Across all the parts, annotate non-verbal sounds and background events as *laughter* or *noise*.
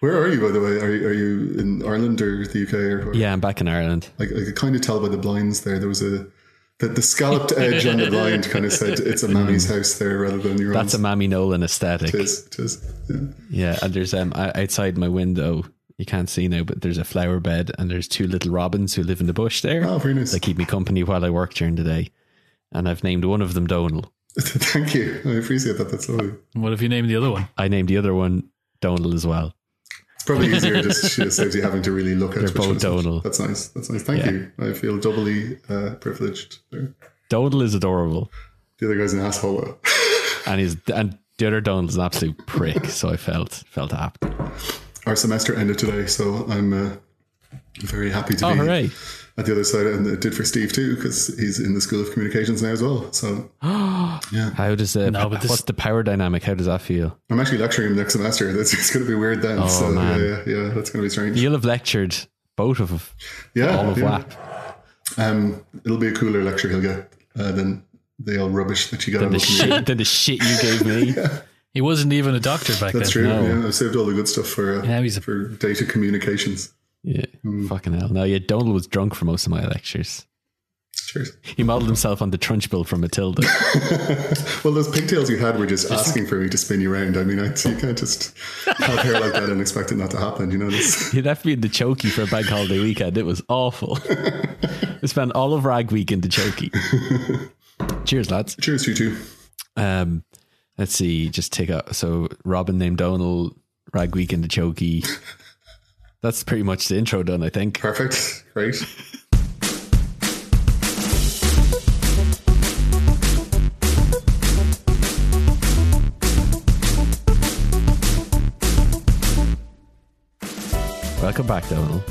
Where are you, by the way? Are you, are you in Ireland or the UK or? Yeah, I'm back in Ireland. Like I could kind of tell by the blinds there. There was a the, the scalloped edge on the *laughs* blind kind of said it's a mammy's house there rather than your That's a. Mammy Nolan aesthetic. It is. It is. Yeah. Yeah, and there's um outside my window. You can't see now, but there's a flower bed, and there's two little robins who live in the bush there. Oh, very nice. They keep me company while I work during the day, and I've named one of them Donal. *laughs* Thank you. I appreciate that. That's lovely. What if you named the other one? I named the other one Donal as well. Probably *laughs* easier just she just saves you having to really look at They're which both one is which. Donal. That's nice. That's nice. Thank Yeah. you. I feel doubly uh, privileged. there. Donal is adorable, The other guy's an asshole. *laughs* and he's and the other Donal is an absolute prick. So I felt felt apt. Our semester ended today, so I'm uh, very happy to Oh, be hooray! At the other side, and it did for Steve too because he's in the School of Communications now as well. So *gasps* yeah. How does it? No, but this- what's the power dynamic? How does that feel? I'm actually lecturing him next semester. *laughs* That's it's going to be weird then. Oh, so man. yeah, yeah, yeah, that's going to be strange. You'll have lectured both of yeah, all of yeah. WAP. Um, it'll be a cooler lecture he'll get uh, than the old rubbish that you got Than the the shit, than the shit you gave me. *laughs* He wasn't even a doctor back That's then. That's true. No. Yeah, I've saved all the good stuff for uh, Yeah, he's a- for data communications. Yeah, Hmm. fucking hell. No, yeah, Donal was drunk for most of my lectures. Cheers. He modelled himself on the Trunchbull from Matilda. *laughs* Well, those pigtails you had were just asking for me to spin you around. I mean, I, you can't just have hair like that and expect it not to happen. You know this. He left me in the chokey for a bank holiday weekend. It was awful. *laughs* I spent all of rag week in the chokey. Cheers, lads. Cheers, you too. Um, let's see, just take out. So, Robin named Donal, rag week in the chokey. That's pretty much the intro done, I think. Perfect. Great. Welcome back, Donal.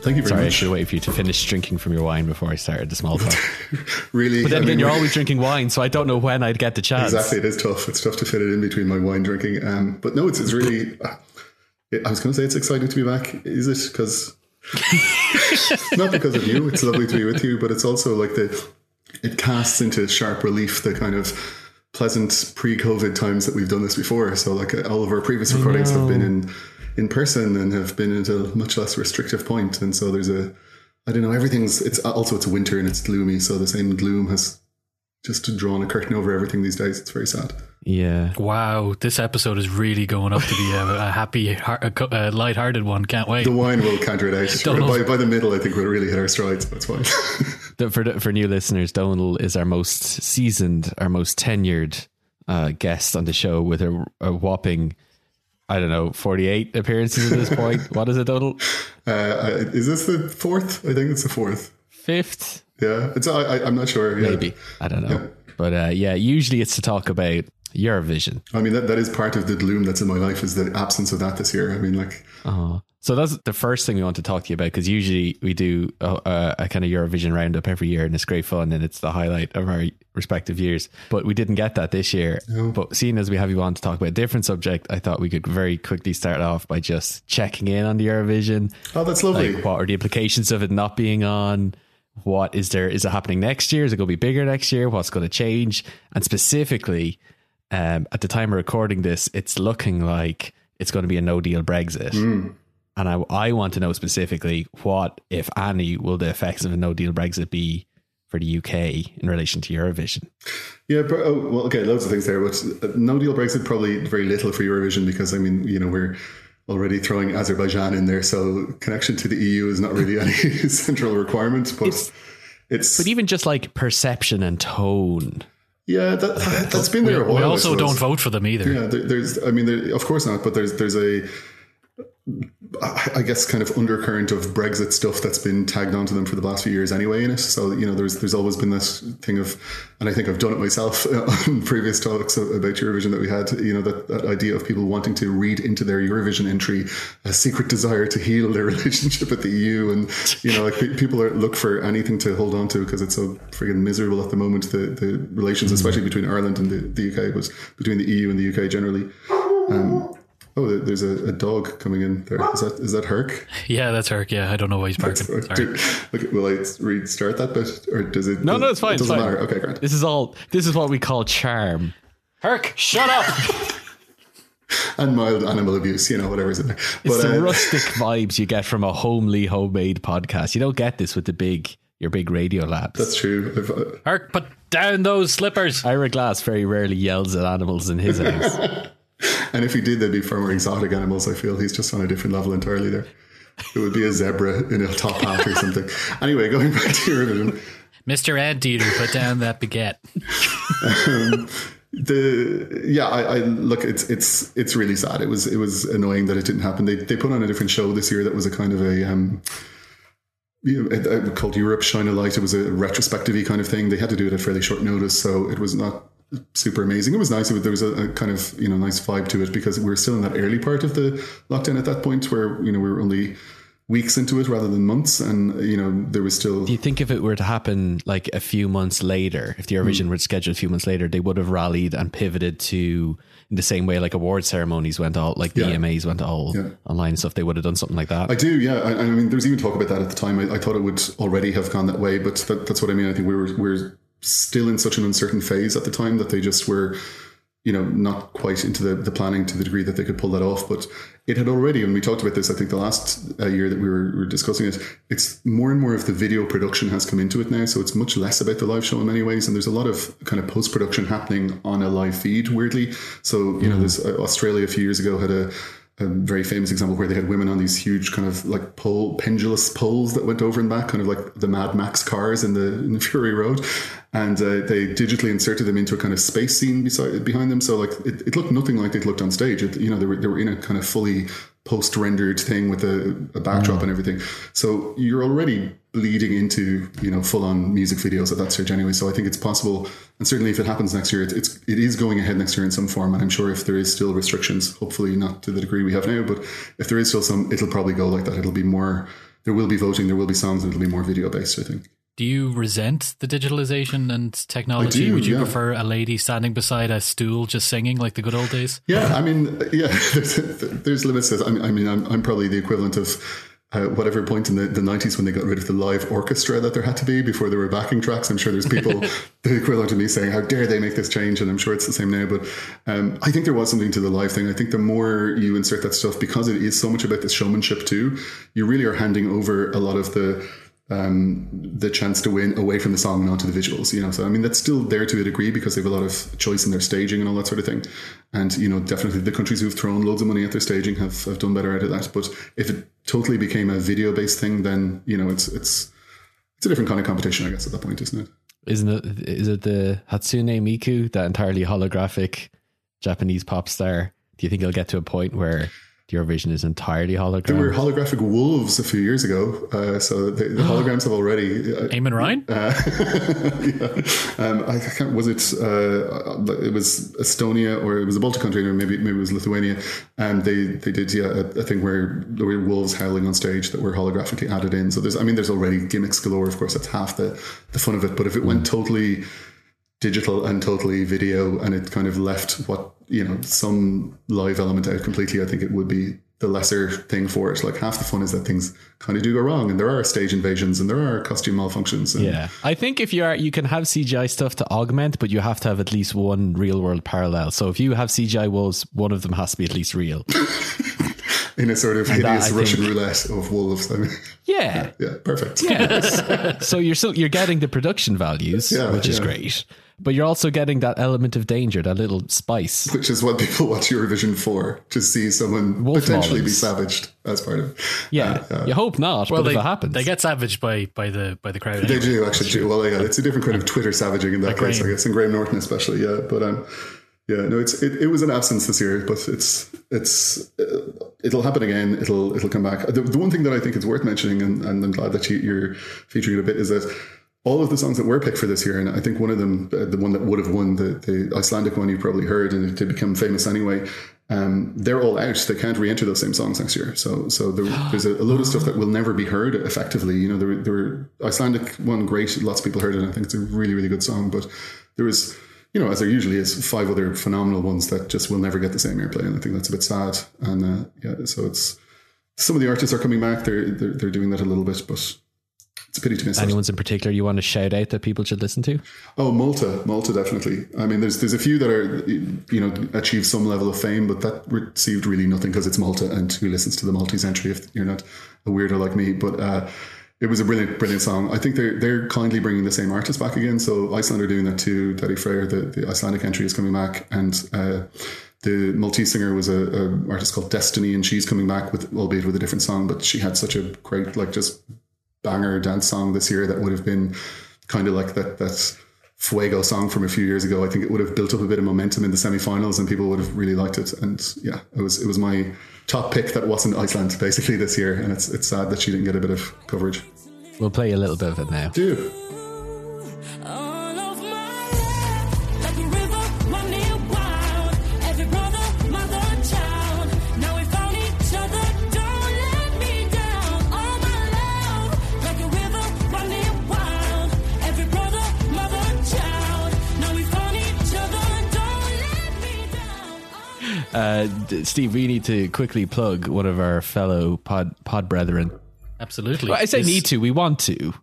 Thank you very Sorry, I should wait for you to finish drinking from your wine before I started the small talk. *laughs* Really, But then, I mean, then you're always drinking wine, so I don't know when I'd get the chance. Exactly, it is tough. It's tough to fit it in between my wine drinking. Um, but no, it's it's really. I was going to say it's exciting to be back. Is it? Because *laughs* not because of you. It's lovely to be with you, but it's also like the it casts into sharp relief the kind of pleasant pre-COVID times that we've done this before. So like all of our previous recordings have been in in person and have been at a much less restrictive point. And so there's a I don't know. Everything's it's also it's winter and it's gloomy. So the same gloom has just drawn a curtain over everything these days. It's very sad. Yeah. Wow, this episode is really going up to be a, *laughs* a happy, heart, a, a light-hearted one. Can't wait. The wine will counter it out. *laughs* Donal. by, by the middle, I think we'll really hit our strides. That's fine. *laughs* The- For the- for new listeners, Donal is our most seasoned, our most tenured uh, guest on the show with a, a whopping, I don't know, forty eight appearances at this point. what is it, Donal? uh, is this the fourth? I think it's the fourth. Fifth, Yeah, it's. I, I, I'm not sure. Yeah. maybe. I don't know. But uh, yeah, usually it's to talk about Eurovision. I mean, that, that is part of the gloom that's in my life is the absence of that this year. I mean, like, Oh. So that's the first thing we want to talk to you about because usually we do a, a, kind of Eurovision roundup every year and it's great fun and it's the highlight of our respective years. But we didn't get that this year. But seeing as we have you on to talk about a different subject, I thought we could very quickly start off by just checking in on the Eurovision. oh, that's lovely. Like, what are the implications of it not being on? What is there? Is it happening next year? Is it going to be bigger next year? What's going to change? And specifically, um, at the time of recording this, it's looking like it's going to be a no deal Brexit. And I, I want to know specifically what, if any, will the effects of a no deal Brexit be for the UK in relation to Eurovision? Yeah, but, oh, well, okay, loads of things there, but uh, no deal Brexit probably very little for Eurovision because I mean, you know, we're already throwing Azerbaijan in there, so connection to the EU is not really any *laughs* central requirement. But it's, But even just like perception and tone. Yeah, that, that's been there a while. we I also don't vote for them either. Yeah, there, there's. I mean, there, of course not. But there's there's a, I I guess, kind of undercurrent of Brexit stuff that's been tagged onto them for the last few years anyway. In it, so you know, there's there's always been this thing of, and I think I've done it myself *laughs* on previous talks about Eurovision that we had. You know, that, that idea of people wanting to read into their Eurovision entry a secret desire to heal their *laughs* relationship with the EU, and you know, like people are, look for anything to hold on to because it's so friggin' miserable at the moment. The the relations, especially between Ireland and the, the UK, was between the EU and the UK generally. Um, oh, there's a, a dog coming in there. Is that is that Herc? *laughs* Yeah, that's Herc. Yeah, I don't know why he's barking. Sorry. *laughs* Do- look, will I restart that bit, or does it? No, no, it's fine. It doesn't fine. matter. Okay, great. This is all. This is what we call charm. Herc, shut up. *laughs* and mild animal abuse, you know, whatever's in there. It's the uh, rustic vibes you get from a homely, homemade podcast. You don't get this with the big, your big radio labs. that's true. I've, uh, Herc, put down those slippers. Ira Glass very rarely yells at animals in his house. *laughs* and if he did, they'd be far more exotic animals. I feel he's just on a different level entirely there. It would be a zebra in a top hat or something. Anyway, going back to Eurovision. Mr. Anteater, put down that baguette. the yeah I, I look it's it's it's really sad it was it was annoying that it didn't happen they they put on a different show this year that was a kind of a um you know, called Europe Shine a Light. It was a retrospective kind of thing. They had to do it at fairly short notice, so it was not super amazing. It was nice. There was a, a kind of you know nice vibe to it because we were still in that early part of the lockdown at that point, where you know we were only weeks into it rather than months, and you know there was still Do you think if it were to happen like a few months later, if the Eurovision hmm. were scheduled a few months later, they would have rallied and pivoted to in the same way like award ceremonies went all like the Yeah. EMAs went all Yeah. online and stuff. They would have done something like that. I do, yeah. I, I mean, there was even talk about that at the time. I, I thought it would already have gone that way, but that, that's what I mean. I think we were we were still in such an uncertain phase at the time that they just were, you know, not quite into the, the planning to the degree that they could pull that off. But it had already, and we talked about this. I think the last uh, year that we were, were discussing it, it's more and more of the video production has come into it now. So it's much less about the live show in many ways, and there's a lot of kind of post production happening on a live feed. Weirdly, so you know, there's uh, Australia a few years ago had a a very famous example where they had women on these huge kind of like pole pendulous poles that went over and back, kind of like the Mad Max cars in the in the *laughs* Fury Road, and uh, they digitally inserted them into a kind of space scene beside behind them. So like it, it looked nothing like they looked on stage. It, you know, they were they were in a kind of fully post rendered thing with a, a backdrop and everything. So you're already bleeding into you know full on music videos at that stage anyway. So I think it's possible, and certainly if it happens next year, it, it's it is going ahead next year in some form. And I'm sure if there is still restrictions, hopefully not to the degree we have now, but if there is still some, it'll probably go like that. It'll be more. There will be voting. There will be songs. and It'll be more video based. I think. Do you resent the digitalization and technology? do, Would you yeah. prefer a lady standing beside a stool just singing like the good old days? Yeah, I mean, yeah, *laughs* there's, there's limits. I mean, I mean I'm, I'm probably the equivalent of uh, whatever point in the, the 90s when they got rid of the live orchestra that there had to be before there were backing tracks. I'm sure there's people *laughs* the equivalent of me saying, How dare they make this change? And I'm sure it's the same now. But um, I think there was something to the live thing. I think the more you insert that stuff, because it is so much about the showmanship too, you really are handing over a lot of the um, the chance to win away from the song and onto the visuals. You know, so I mean that's still there to a degree because they have a lot of choice in their staging and all that sort of thing. And you know, definitely the countries who've thrown loads of money at their staging have, have done better out of that. But if it totally became a video based thing, then you know it's it's it's a different kind of competition, I guess, at that point, isn't it? Isn't it? Is it the Hatsune Miku, that entirely holographic Japanese pop star? Do you think it'll get to a point where Eurovision is entirely holographic. There were holographic wolves a few years ago, uh, so the, the *gasps* holograms have already. Uh, Eamon Ryan? *laughs* yeah. um, I can't. Was it? Uh, it was Estonia or it was a Baltic country, or maybe maybe it was Lithuania. And they they did yeah a, a thing where there were wolves howling on stage that were holographically added in. So there's I mean there's already gimmicks galore. Of course, that's half the the fun of it. But if it went totally digital and totally video and it kind of left what you know some live element out completely i think it would be the lesser thing for it like half the fun is that things kind of do go wrong and there are stage invasions and there are costume malfunctions and Yeah, I think if you are, you can have CGI stuff to augment, but you have to have at least one real world parallel. So if you have CGI wolves, one of them has to be at least real. *laughs* in a sort of that, hideous I russian think- roulette of wolves I mean, Yeah, *laughs* yeah perfect yeah. so you're still you're getting the production values, Yeah, which is yeah. great, but you're also getting that element of danger, that little spice. which is what people watch eurovision for to see someone Wolf potentially be savaged as part of Yeah, Uh, you hope not, Well, but they, if it happens, they get savaged by, by the by the crowd. They anyway. do actually. Do. Well, yeah, it's a different kind of Twitter savaging in that case, I guess, and Graham Norton especially. Yeah, but um, yeah, no, it's it, it was an absence this year, but it's it's uh, it'll happen again. It'll it'll come back. The, the one thing that I think is worth mentioning, and, and I'm glad that you, you're featuring it a bit, is that. All of the songs that were picked for this year, and I think one of them, uh, the one that would have won, the, the Icelandic one you probably heard, and it did become famous anyway. Um, they're all out. They can't re-enter those same songs next year. So, so there, *gasps* there's a, a load of stuff that will never be heard effectively. You know, there, there were Icelandic one great. Lots of people heard it. I think it's a really, really good song. But there was, you know, as there usually is, five other phenomenal ones that just will never get the same airplay. And I think that's a bit sad. And uh, yeah, so it's some of the artists are coming back. They're they're, they're doing that a little bit, but It's a pity to miss. Anyone's in particular you want to shout out that people should listen to? Oh, Malta, Malta, definitely. I mean, there's there's a few that are you know achieve some level of fame, but that received really nothing because it's Malta, and who listens to the Maltese entry if you're not a weirdo like me? But uh, it was a brilliant, brilliant song. I think they're they're kindly bringing the same artist back again. So Iceland are doing that too. Daði Freyr, the, the Icelandic entry is coming back, and uh, the Maltese singer was a, a, artist called Destiny, and she's coming back with albeit with a different song. But she had such a great like just banger dance song this year that would have been kind of like that that Fuego song from a few years ago. I think it would have built up a bit of momentum in the semi-finals, and people would have really liked it. And yeah, it was it was my top pick that wasn't Iceland basically this year, and it's it's sad that she didn't get a bit of coverage. We'll play a little bit of it now. Do. Uh, Steve, we need to quickly plug one of our fellow pod pod brethren. Absolutely. Well, I say This- need to. We want to.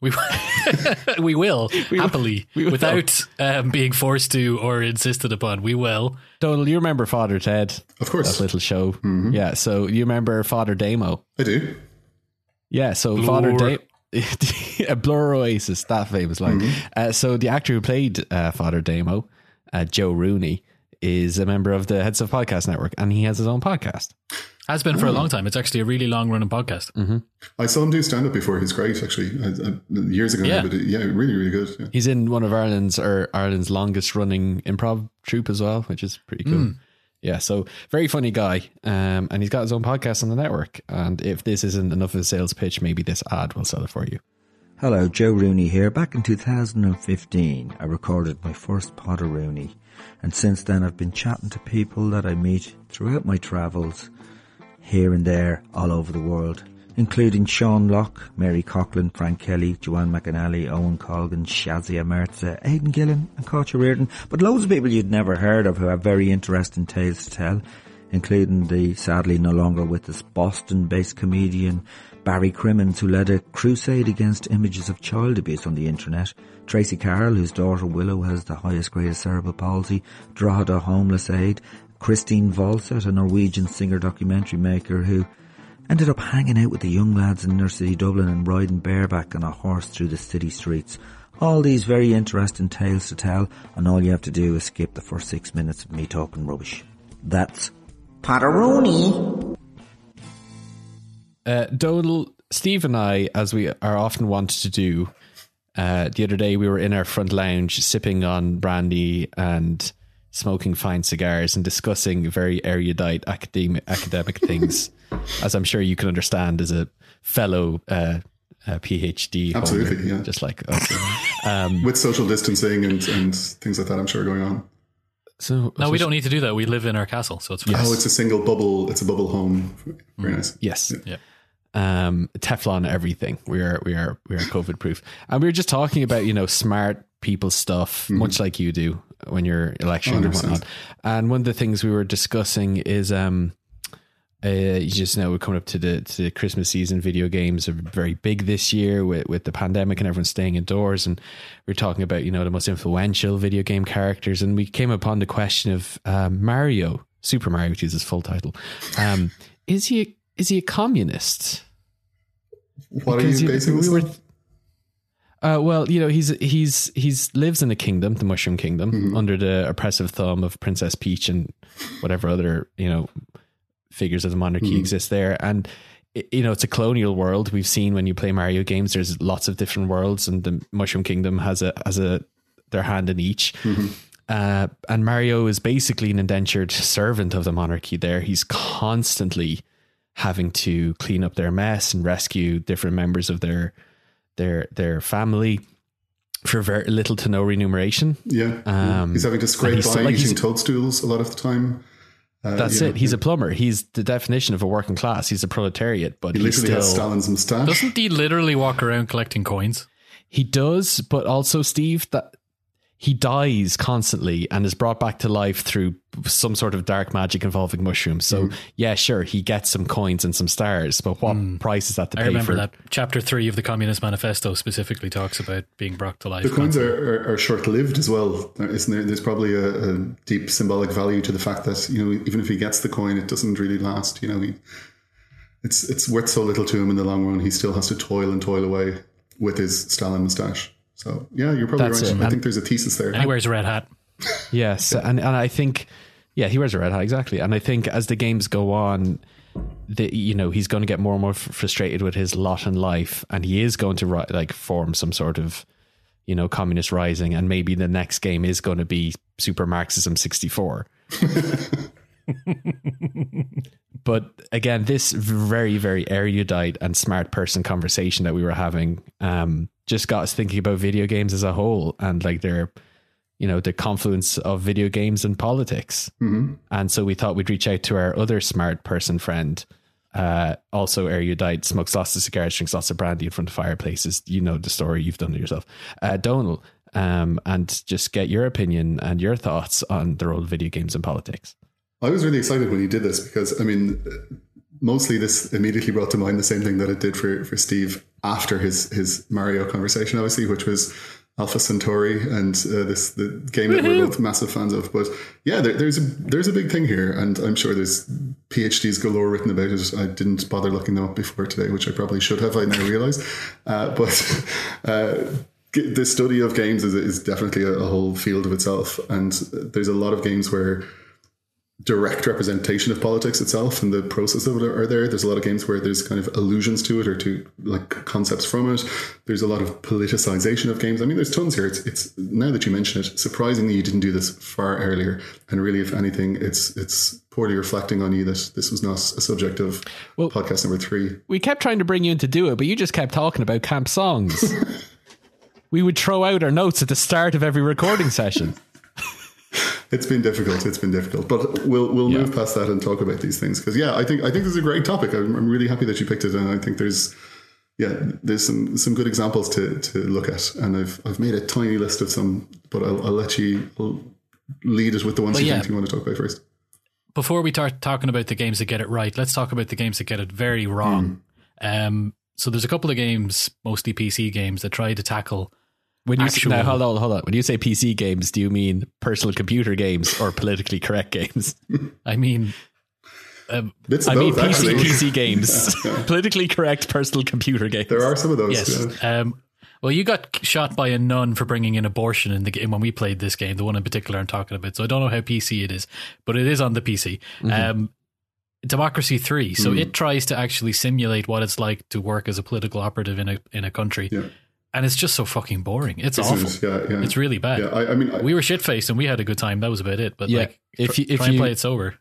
We, *laughs* *laughs* we will happily we will. without um, being forced to or insisted upon. We will. Donal, you remember Father Ted? Of course. That little show. Yeah. So you remember Father Damo? I do. Yeah. So Blur. Father Damo. *laughs* a Blur Oasis, that famous line. Uh, so the actor who played uh, Father Damo, uh, Joe Rooney, is a member of the HeadStuff Podcast Network, and he has his own podcast. Has been for a oh. long time. It's actually a really long running podcast. Mm-hmm. I saw him do stand up before. He's great, actually, I, I, years ago. Yeah. But uh, yeah, really, really good. Yeah. He's in one of Ireland's or Ireland's longest running improv troupe as well, which is pretty cool. Hmm. Yeah, so very funny guy, um, and he's got his own podcast on the network. And if this isn't enough of a sales pitch, maybe this ad will sell it for you. Hello, Joe Rooney here. Back in 2015, I recorded my first Potter Rooney, and since then I've been chatting to people that I meet throughout my travels, here and there, all over the world, including Sean Lock, Mary Coughlan, Frank Kelly, Joanne McNally, Owen Colgan, Shazia Mirza, Aidan Gillen, and Kocha Reardon, but loads of people you'd never heard of who have very interesting tales to tell, including the sadly no longer with us Boston-based comedian Barry Crimmins, who led a crusade against images of child abuse on the internet. Tracy Carroll, whose daughter Willow has the highest grade of cerebral palsy. Drogheda Homeless Aid. Christine Volseth, a Norwegian singer documentary maker who ended up hanging out with the young lads in inner city Dublin and riding bareback on a horse through the city streets. All these very interesting tales to tell, and all you have to do is skip the first six minutes of me talking rubbish. That's Potteroni. Uh, Donal, Steve, and I, as we are often wanted to do, uh, the other day we were in our front lounge sipping on brandy and smoking fine cigars and discussing very erudite academic academic *laughs* things, as I'm sure you can understand as a fellow uh, uh, PhD. holder, yeah. just like us. *laughs* With social distancing and, and things like that, I'm sure going on. So No, we don't need to do that. We live in our castle, so it's fine. Oh, it's a single bubble. It's a bubble home. Very nice. Yes. Yeah. Um, Teflon everything. We are we are we are COVID proof. And we were just talking about, you know, smart people stuff, much like you do when you're election and 100%. whatnot. And one of the things we were discussing is um uh, you just know we're coming up to the to the Christmas season. Video games are very big this year with with the pandemic and everyone staying indoors. And we are talking about you know the most influential video game characters, and we came upon the question of um, Mario, Super Mario, which is his full title. Um, is he a, is he a communist? What are Because, you know, basing this we were- Uh, well, you know, he's he's he's lives in a kingdom, the Mushroom Kingdom, under the oppressive thumb of Princess Peach and whatever other you know figures of the monarchy exist there. And you know, it's a colonial world. We've seen when you play Mario games, there's lots of different worlds, and the Mushroom Kingdom has a has a their hand in each. Uh, and Mario is basically an indentured servant of the monarchy. There, he's constantly having to clean up their mess and rescue different members of their their their family for very little to no remuneration. Yeah. Um, he's having to scrape by so- like, eating he's- toadstools a lot of the time. Uh, That's you it. know, He's a plumber. He's the definition of a working class. He's a proletariat, but He he's literally has Stalin's moustache. Doesn't he literally walk around collecting coins? he does. But also, Steve, that he dies constantly and is brought back to life through some sort of dark magic involving mushrooms. So Mm. yeah, sure, he gets some coins and some stars, but what price is that to I pay remember for? that chapter three of the Communist Manifesto specifically talks about being brought to life. The coins are, are, are short lived as well, isn't there? There's probably a, a deep symbolic value to the fact that you know even if he gets the coin, it doesn't really last. You know, he, it's it's worth so little to him in the long run. He still has to toil and toil away with his Stalin moustache. So yeah, you're probably That's right. it. I And- think there's a thesis there. And he wears a red hat. *laughs* Yes, and and I think yeah, he wears a red hat exactly, and I think as the games go on, the you know he's going to get more and more frustrated with his lot in life, and he is going to ri- like form some sort of you know communist rising, and maybe the next game is going to be Super Marxism sixty four. *laughs* but again, this very, very erudite and smart person conversation that we were having um, just got us thinking about video games as a whole and like their, you know, the confluence of video games and politics. Mhm. And so we thought we'd reach out to our other smart person friend, uh, also erudite, smokes lots of cigars, drinks lots of brandy in front of fireplaces. You know the story, you've done it yourself. Uh, Donal, um, and just get your opinion and your thoughts on the role of video games and politics. I was really excited when you did this because I mean, mostly this immediately brought to mind the same thing that it did for for Steve after his his Mario conversation, obviously, which was Alpha Centauri and uh, this the game that we're both massive fans of. But yeah, there, there's a there's a big thing here, and I'm sure there's PhDs galore written about it. I didn't bother looking them up before today, which I probably should have. I now realize, uh, but. *laughs* Uh, the study of games is, is definitely a, a whole field of itself, and there's a lot of games where direct representation of politics itself and the process of it are there. There's a lot of games where there's kind of allusions to it or to like concepts from it. There's a lot of politicization of games. I mean, there's tons here. It's, it's now that you mention it, surprisingly you didn't do this far earlier. And really, if anything, it's it's poorly reflecting on you that this was not a subject of Well- podcast number three. We kept trying to bring you in to do it, but you just kept talking about camp songs. *laughs* we would throw out our notes at the start of every recording session. *laughs* It's been difficult. It's been difficult, but we'll we'll Yeah. move past that and talk about these things because yeah, I think I think this is a great topic. I'm, I'm really happy that you picked it, and I think there's yeah, there's some some good examples to to look at, and I've I've made a tiny list of some, but I'll, I'll let you lead us with the ones you yeah. think you want to talk about first. Before we start talking about the games that get it right, let's talk about the games that get it very wrong. Um, so there's a couple of games, mostly PC games, that try to tackle When you Actual- say, now, hold on, hold on. When you say PC games, do you mean personal computer games or politically correct games? *laughs* I mean, um, Bits of I mean PC actually. PC games, *laughs* *laughs* politically correct personal computer games. There are some of those. yes. yeah. Um, well, you got shot by a nun for bringing in abortion in the game when we played this game, the one in particular I'm talking about. So I don't know how PC it is, but it is on the PC. Mm-hmm. Um, Democracy Three, Mm. so it tries to actually simulate what it's like to work as a political operative in a in a country, Yeah. And it's just so fucking boring. It's This awful. is- yeah, yeah. It's really bad. yeah, I, I mean, I, we were shit faced and we had a good time. That was about it. But Yeah, like, if you- if try and you- play it sober.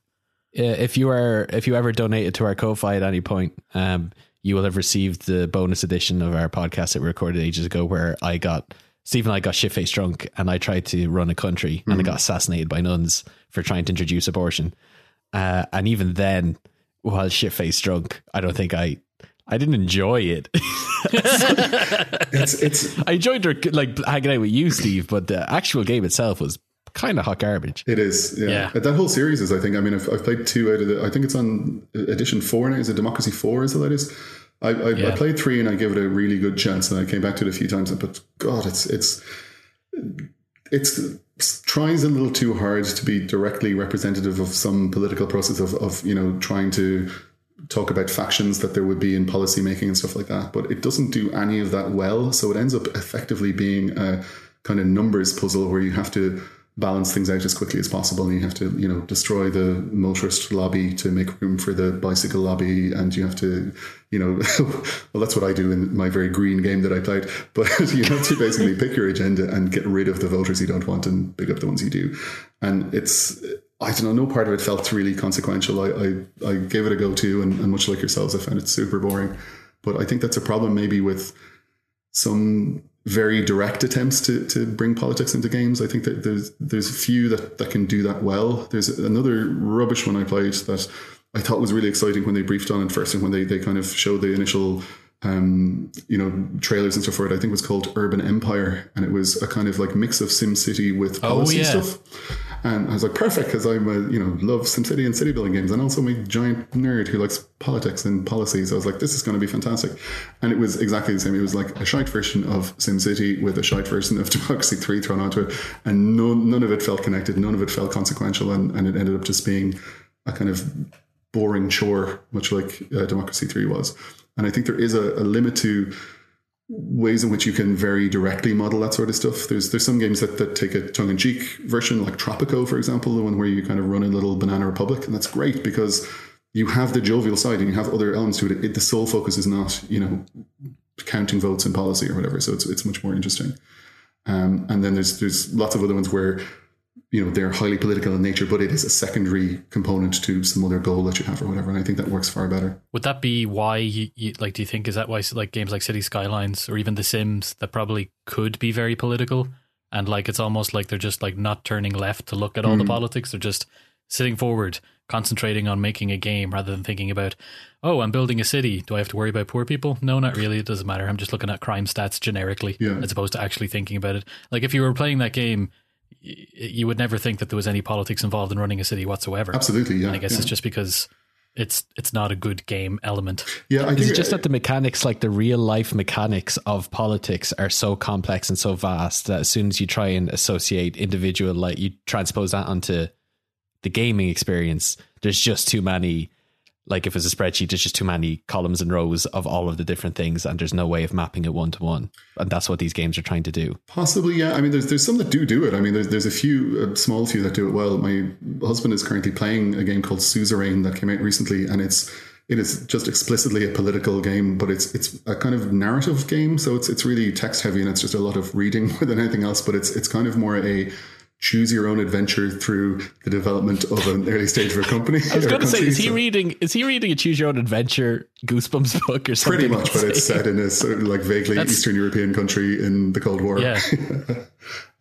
If you are if you ever donated to our Ko-fi at any point, um, you will have received the bonus edition of our podcast that we recorded ages ago, where I got Steve and I got shit faced drunk, and I tried to run a country, and I got assassinated by nuns for trying to introduce abortion. Uh, and even then, while shit faced drunk, I don't think I I didn't enjoy it. *laughs* it's it's I enjoyed her, like hanging out with you, Steve, but the actual game itself was kind of hot garbage. It is, yeah. Yeah. That whole series is, I think. I mean, I've, I've played two out of the. I think it's on edition four now. Is it Democracy Four? Is the latest? I, I, I played three and I gave it a really good chance, and I came back to it a few times. But God, it's it's it's tries a little too hard to be directly representative of some political process of, of you know trying to talk about factions that there would be in policy making and stuff like that. But it doesn't do any of that well. So it ends up effectively being a kind of numbers puzzle where you have to balance things out as quickly as possible and you have to you know destroy the motorist lobby to make room for the bicycle lobby and you have to you know *laughs* well that's what i do in my very green game that i played *laughs* but you have to basically pick your agenda and get rid of the voters you don't want and pick up the ones you do and it's i don't know no part of it felt really consequential i i, I gave it a go too and, and much like yourselves i found it super boring but i think that's a problem maybe with some very direct attempts to, to bring politics into games. I think that there's there's a few that, that can do that well. There's another rubbish one I played that I thought was really exciting when they briefed on it first and when they, they kind of showed the initial um, you know, trailers and stuff for it. I think it was called Urban Empire, and it was a kind of like mix of Sim City with policy yeah. stuff. And I was like, perfect, because I'm you know, love SimCity and city building games, and also a giant nerd who likes politics and policy. So I was like, this is going to be fantastic. And it was exactly the same. It was like a shite version of SimCity with a shite version of *laughs* Democracy 3 thrown onto it. And none, none of it felt connected, none of it felt consequential, and, and it ended up just being a kind of boring chore, much like uh, Democracy 3 was. And I think there is a, a limit to ways in which you can very directly model that sort of stuff. There's there's some games that, that take a tongue in cheek version, like Tropico, for example, the one where you kind of run a little banana republic, and that's great because you have the jovial side and you have other elements to it. it the sole focus is not you know counting votes in policy or whatever, so it's it's much more interesting. Um, and then there's there's lots of other ones where you know they're highly political in nature, but it is a secondary component to some other goal that you have or whatever. And I think that works far better. Would that be why you, you like? Do you think is that why like games like City Skylines or even The Sims that probably could be very political and like it's almost like they're just like not turning left to look at all the hmm. politics. They're just sitting forward, concentrating on making a game rather than thinking about, oh, I'm building a city. Do I have to worry about poor people? No, not really. It doesn't matter. I'm just looking at crime stats generically Yeah. as opposed to actually thinking about it. Like if you were playing that game, you would never think that there was any politics involved in running a city whatsoever. Absolutely, yeah. And I guess yeah. it's just because it's it's not a good game element. yeah. I think it just that the mechanics, like the real life mechanics of politics, are so complex and so vast that as soon as you try and associate individual, like you transpose that onto the gaming experience, there's just too many. Like if it's a spreadsheet, there's just too many columns and rows of all of the different things, and there's no way of mapping it one to one. And that's what these games are trying to do. Possibly, yeah. I mean, there's there's some that do do it. I mean, there's there's a few, a small few that do it well. My husband is currently playing a game called Suzerain that came out recently, and it's it is just explicitly a political game, but it's it's a kind of narrative game. So it's it's really text heavy, and it's just a lot of reading *laughs* more than anything else. But it's it's kind of more a choose your own adventure through the development of an early stage of a company. I was going to say, is he So- reading? Is he reading a choose your own adventure Goosebumps book or something? Pretty much, but it's set in a *laughs* sort of like vaguely Eastern European country in the Cold War. Yeah. *laughs*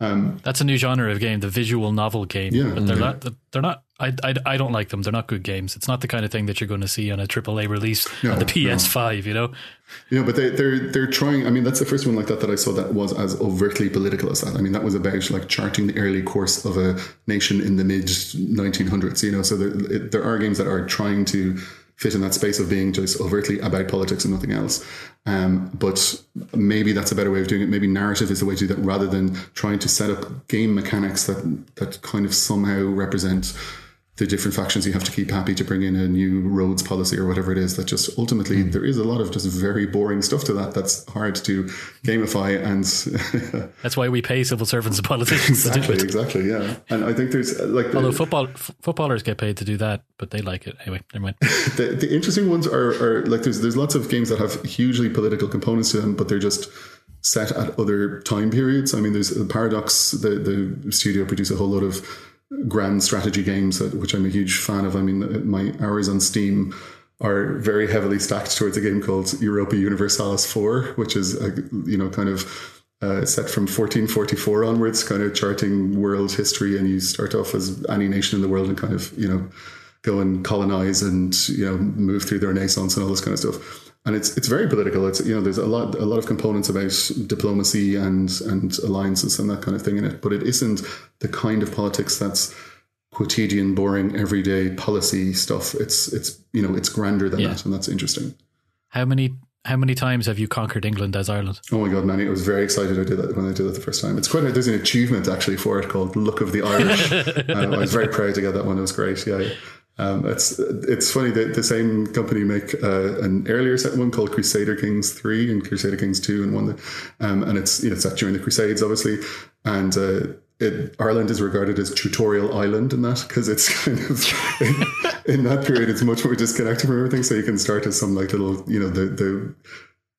Um, That's a new genre of game, the visual novel game. Yeah. but they're not. They're not. I, I, I don't like them. They're not good games. It's not the kind of thing that you're going to see on a AAA release No, on the. PS5. You know, Yeah, but they, they're they're trying. I mean, that's the first one like that that I saw that was as overtly political as that. I mean, that was about like charting the early course of a nation in the mid 1900s. You know, so there, it, there are games that are trying to fit in that space of being just overtly about politics and nothing else. Um, but maybe that's a better way of doing it. Maybe narrative is the way to do that, rather than trying to set up game mechanics that that kind of somehow represent the different factions you have to keep happy to bring in a new roads policy or whatever it is that just ultimately Hmm. there is a lot of just very boring stuff to that that's hard to gamify and *laughs* that's why we pay civil servants and politicians to do exactly it. *laughs* exactly yeah and i think there's uh, like the, Although football f- footballers get paid to do that, but they like it anyway. Never mind. *laughs* the, the interesting ones are, are like there's there's lots of games that have hugely political components to them but they're just set at other time periods i mean there's paradox the the studio produce a whole lot of grand strategy games which i'm a huge fan of i mean my hours on steam are very heavily stacked towards a game called europa universalis 4 which is a, you know kind of uh, set from 1444 onwards, kind of charting world history, and you start off as any nation in the world and kind of you know go and colonize and you know move through the Renaissance and all this kind of stuff. And it's it's very political. It's you know there's a lot a lot of components about diplomacy and and alliances and that kind of thing in it, but it isn't the kind of politics that's quotidian, boring, everyday policy stuff. It's it's you know it's grander than Yeah. that, and that's interesting. How many how many times have you conquered England as Ireland? Oh my god, Manny! I was very excited I did that when I did it the first time. It's quite a, there's an achievement actually for it called "Luck of the Irish." um, *laughs* I was very proud to get that one. It was great. Yeah, yeah. Um, it's it's funny that the same company make uh, an earlier set one called Crusader Kings three and Crusader Kings two and one, that- um, and it's you know, it's set during the Crusades obviously, and. Uh, it, Ireland is regarded as tutorial island in that because it's *laughs* kind of in, in that period it's much more disconnected from everything. So you can start as some like little you know the the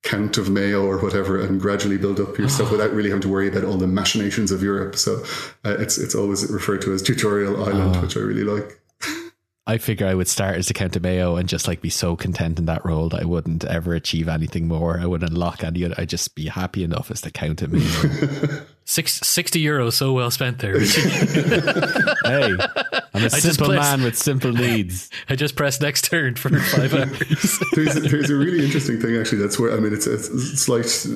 Count of Mayo or whatever, and gradually build up your stuff without really having to worry about all the machinations of Europe. So uh, it's it's always referred to as tutorial island, which I really like. I figure I would start as the Count of Mayo and just like be so content in that role that I wouldn't ever achieve anything more. I wouldn't unlock any. other. I'd just be happy enough as the Count of Mayo. *laughs* Six, 60 euros so well spent there. *laughs* Hey, I'm a simple pressed- man with simple *laughs* needs. I just pressed next turn for five hours. there's, there's a really interesting thing actually that's where I mean it's a slight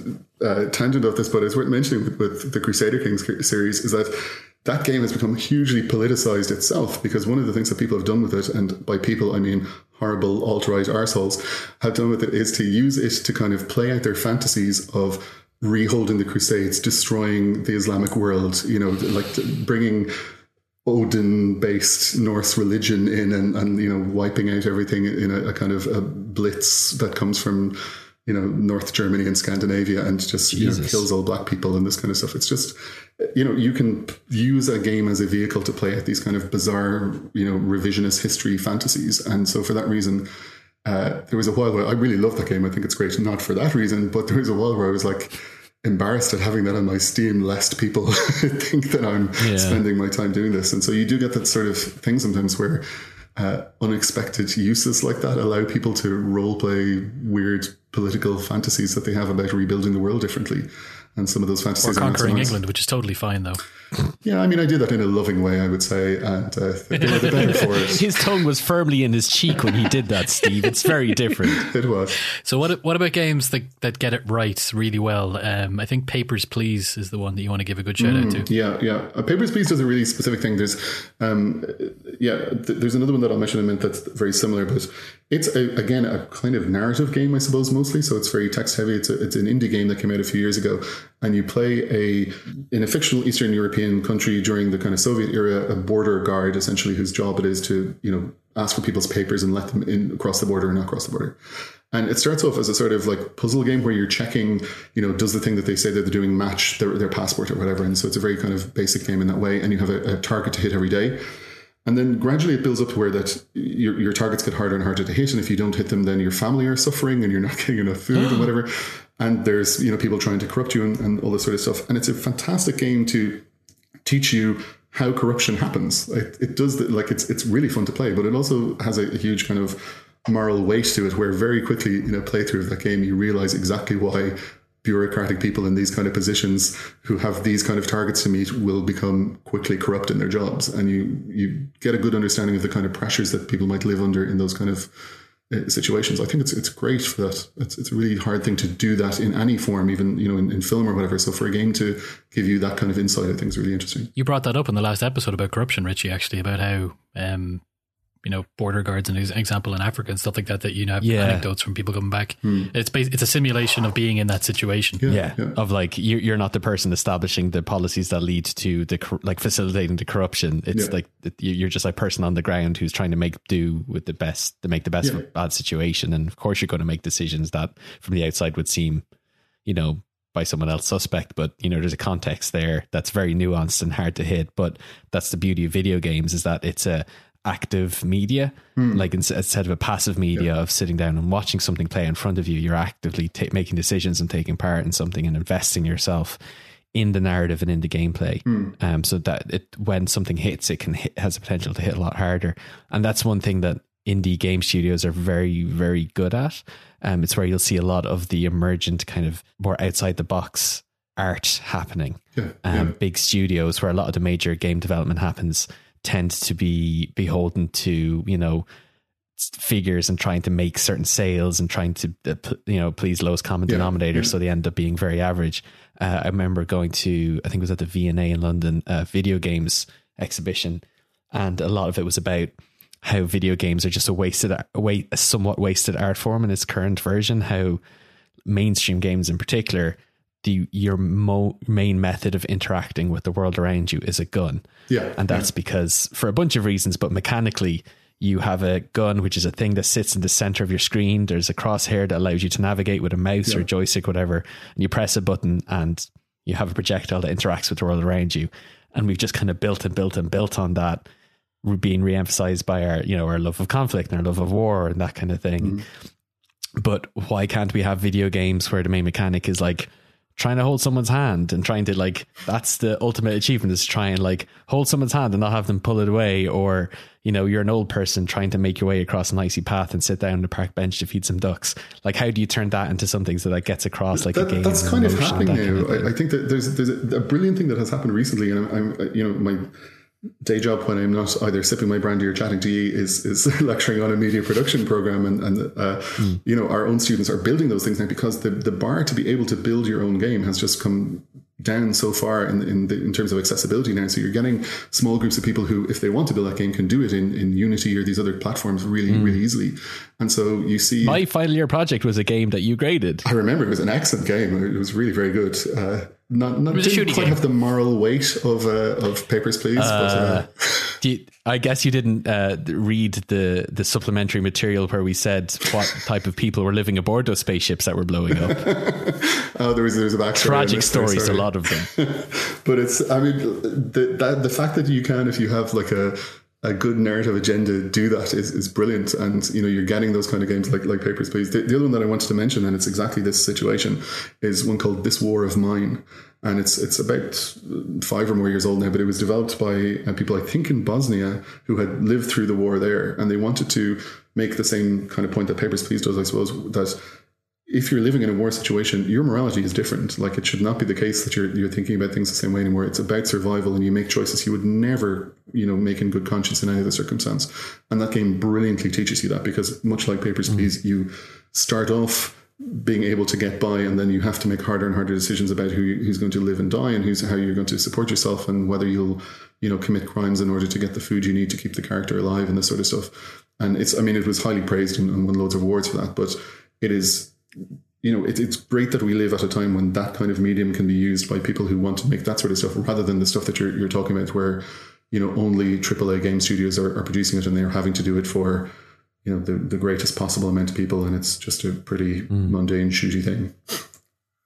uh, tangent of this but it's worth mentioning with, with the Crusader Kings series is that that game has become hugely politicized itself because one of the things that people have done with it and by people I mean horrible alt-right arseholes have done with it is to use it to kind of play out their fantasies of reholding the crusades destroying the Islamic world you know like bringing Odin based Norse religion in and, and you know wiping out everything in a, a, kind of a blitz that comes from you know North Germany and Scandinavia and just you know, kills all black people and this kind of stuff. It's just you know you can use a game as a vehicle to play at these kind of bizarre you know revisionist history fantasies and so for that reason. Uh, there was a while where I really love that game. I think it's great, not for that reason, but there was a while where I was like, embarrassed at having that on my Steam, lest people *laughs* think that I'm Yeah. spending my time doing this. And so you do get that sort of thing sometimes where uh, unexpected uses like that allow people to role play weird political fantasies that they have about rebuilding the world differently. And some of those or fantasies are conquering. England, which is totally fine though. Yeah, I mean, I do that in a loving way, I would say, and uh, they were the better for *laughs* it. His tongue was firmly in his cheek when he did that, Steve. It's very different. *laughs* It was. So what what about games that, that get it right really well? Um, I think Papers Please is the one that you want to give a good shout out to. Yeah, yeah. Uh, Papers, Please does a really specific thing. There's, um, yeah, th- there's another one that I'll mention in a minute that's very similar, but it's a, again a kind of narrative game, I suppose, mostly. So it's very text heavy. It's a, it's an indie game that came out a few years ago, and you play a in a fictional Eastern European country during the kind of Soviet era, a border guard essentially, whose job it is to you know ask for people's papers and let them in across the border and not across the border. And it starts off as a sort of like puzzle game where you're checking, you know, does the thing that they say that they're doing match their, their passport or whatever. And so it's a very kind of basic game in that way. And you have a, a target to hit every day. And then gradually it builds up to where that your, your targets get harder and harder to hit. And if you don't hit them, then your family are suffering and you're not *laughs* getting enough food and *gasps* whatever. And there's, you know, people trying to corrupt you and, and all this sort of stuff. And it's a fantastic game to teach you how corruption happens. It, it does the, like it's it's really fun to play, but it also has a, a huge kind of moral weight to it, where very quickly in a playthrough of that game you realize exactly why bureaucratic people in these kind of positions who have these kind of targets to meet will become quickly corrupt in their jobs, and you you get a good understanding of the kind of pressures that people might live under in those kind of situations. I think it's it's great for that. It's it's a really hard thing to do that in any form, even you know in, in film or whatever. So for a game to give you that kind of insight, I think is really interesting. You brought that up in the last episode about corruption, Richie, actually, about how um, you know border guards and example in Africa and stuff like that. That you have Yeah. anecdotes from people coming back. Hmm. It's bas- it's a simulation of being in that situation. Yeah, yeah. of like you're you're not the person establishing the policies that lead to the like facilitating the corruption. It's Yeah. like you- you're just like person on the ground who's trying to make do with the best to make the best of a bad situation. And of course, you're going to make decisions that from the outside would seem, you know, by someone else suspect. But you know, there's a context there that's very nuanced and hard to hit. But that's the beauty of video games is that it's a active media like instead of a passive media of sitting down and watching something play in front of you you're actively ta- making decisions and taking part in something and investing yourself in the narrative and in the gameplay. Um, so that it when something hits it can hit has a potential to hit a lot harder. And that's one thing that indie game studios are very very good at. Um, it's where you'll see a lot of the emergent kind of more outside the box art happening. Yeah, um, big studios where a lot of the major game development happens tend to be beholden to you know figures and trying to make certain sales and trying to uh, you know please lowest common Yeah, denominator yeah. so they end up being very average uh, i remember going to i think it was at the V&A in london uh, video games exhibition and a lot of it was about how video games are just a wasted a, wa- a somewhat wasted art form in its current version how mainstream games in particular the your mo- main method of interacting with the world around you is a gun. Yeah, and that's because for a bunch of reasons but mechanically you have a gun which is a thing that sits in the center of your screen. There's a crosshair that allows you to navigate with a mouse or Yeah. joystick whatever. And you press a button and you have a projectile that interacts with the world around you. And we've just kind of built and built and built on that being re-emphasized by our you know our love of conflict and our love of war and that kind of thing. Mm-hmm. But why can't we have video games where the main mechanic is like trying to hold someone's hand and trying to like that's the ultimate achievement is trying to try and like hold someone's hand and not have them pull it away or you know you're an old person trying to make your way across an icy path and sit down on the park bench to feed some ducks like how do you turn that into something so that gets across like a game that's kind of happening that kind of? I, I think that there's there's a, a brilliant thing that has happened recently, and I'm, I'm you know my day job when I'm not either sipping my brandy or chatting to you is is *laughs* lecturing on a media production program, and and uh, mm. you know our own students are building those things now because the the bar to be able to build your own game has just come down so far in in, the, in terms of accessibility now. So you're getting small groups of people who, if they want to build that game, can do it in, in Unity or these other platforms really mm. really easily. And so you see, my final year project was a game that you graded. I remember it was an excellent game. It was really very good. Uh, not not didn't quite game. have the moral weight of uh, of Papers Please. Uh, but, uh, you, I guess you didn't uh, read the the supplementary material where we said what type of people were living aboard those spaceships that were blowing up. *laughs* oh, there was there was a backstory. Tragic stories, a lot of them. *laughs* but it's I mean the that, the fact that you can if you have like a a good narrative agenda do that is, is brilliant. And you know you're getting those kind of games like like papers please. The, the, other one that i wanted to mention and it's exactly this situation is one called this war of mine. And it's it's about five or more years old now but it was developed by uh, people i think in bosnia who had lived through the war there. And they wanted to make the same kind of point that papers please does i suppose that if you're living in a war situation, your morality is different. Like it should not be the case that you're you're thinking about things the same way anymore. It's about survival, and you make choices you would never, you know, make in good conscience in any other circumstance. And that game brilliantly teaches you that because much like Papers. Mm. Please, you start off being able to get by, and then you have to make harder and harder decisions about who who's going to live and die, and who's how you're going to support yourself, and whether you'll, you know, commit crimes in order to get the food you need to keep the character alive, and this sort of stuff. And it's, I mean, it was highly praised and, and won loads of awards for that, but it is you know, it, it's great that we live at a time when that kind of medium can be used by people who want to make that sort of stuff rather than the stuff that you're, you're talking about where, you know, only AAA game studios are, are producing it and they're having to do it for, you know, the, the greatest possible amount of people. And it's just a pretty mm. mundane, shooty thing.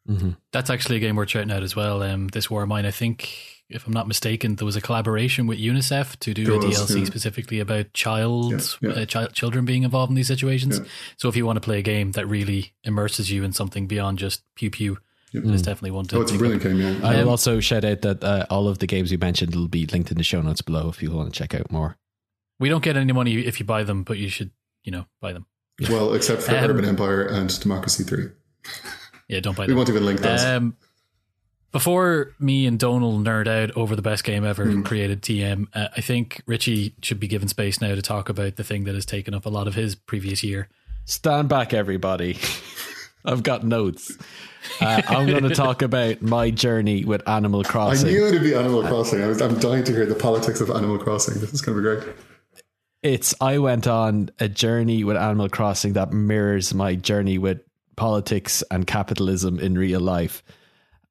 Mm-hmm. That's actually a game worth shouting out as well. Um, this War of Mine, I think if I'm not mistaken, there was a collaboration with UNICEF to do there a was, DLC yeah. specifically about child, yeah, yeah. Uh, children being involved in these situations. So if you want to play a game that really immerses you in something beyond just pew pew, Yep. There's definitely one to. Oh, it's a brilliant game. Yeah. I'll um, also shout out that uh, all of the games you mentioned will be linked in the show notes below if you want to check out more. We don't get any money if you buy them, but you should, you know, buy them. Well, except for um, Urban Empire and Democracy Three. Yeah, don't buy. we them. won't even link those. Um, before me and Donal nerd out over the best game ever mm. created TM, uh, I think Richie should be given space now to talk about the thing that has taken up a lot of his previous year. Stand back, everybody. *laughs* I've got notes. Uh, I'm going *laughs* to talk about my journey with Animal Crossing. I knew it'd be Animal Crossing. I was, I'm dying to hear the politics of Animal Crossing. This is going to be great. It's I went on a journey with Animal Crossing that mirrors my journey with politics and capitalism in real life.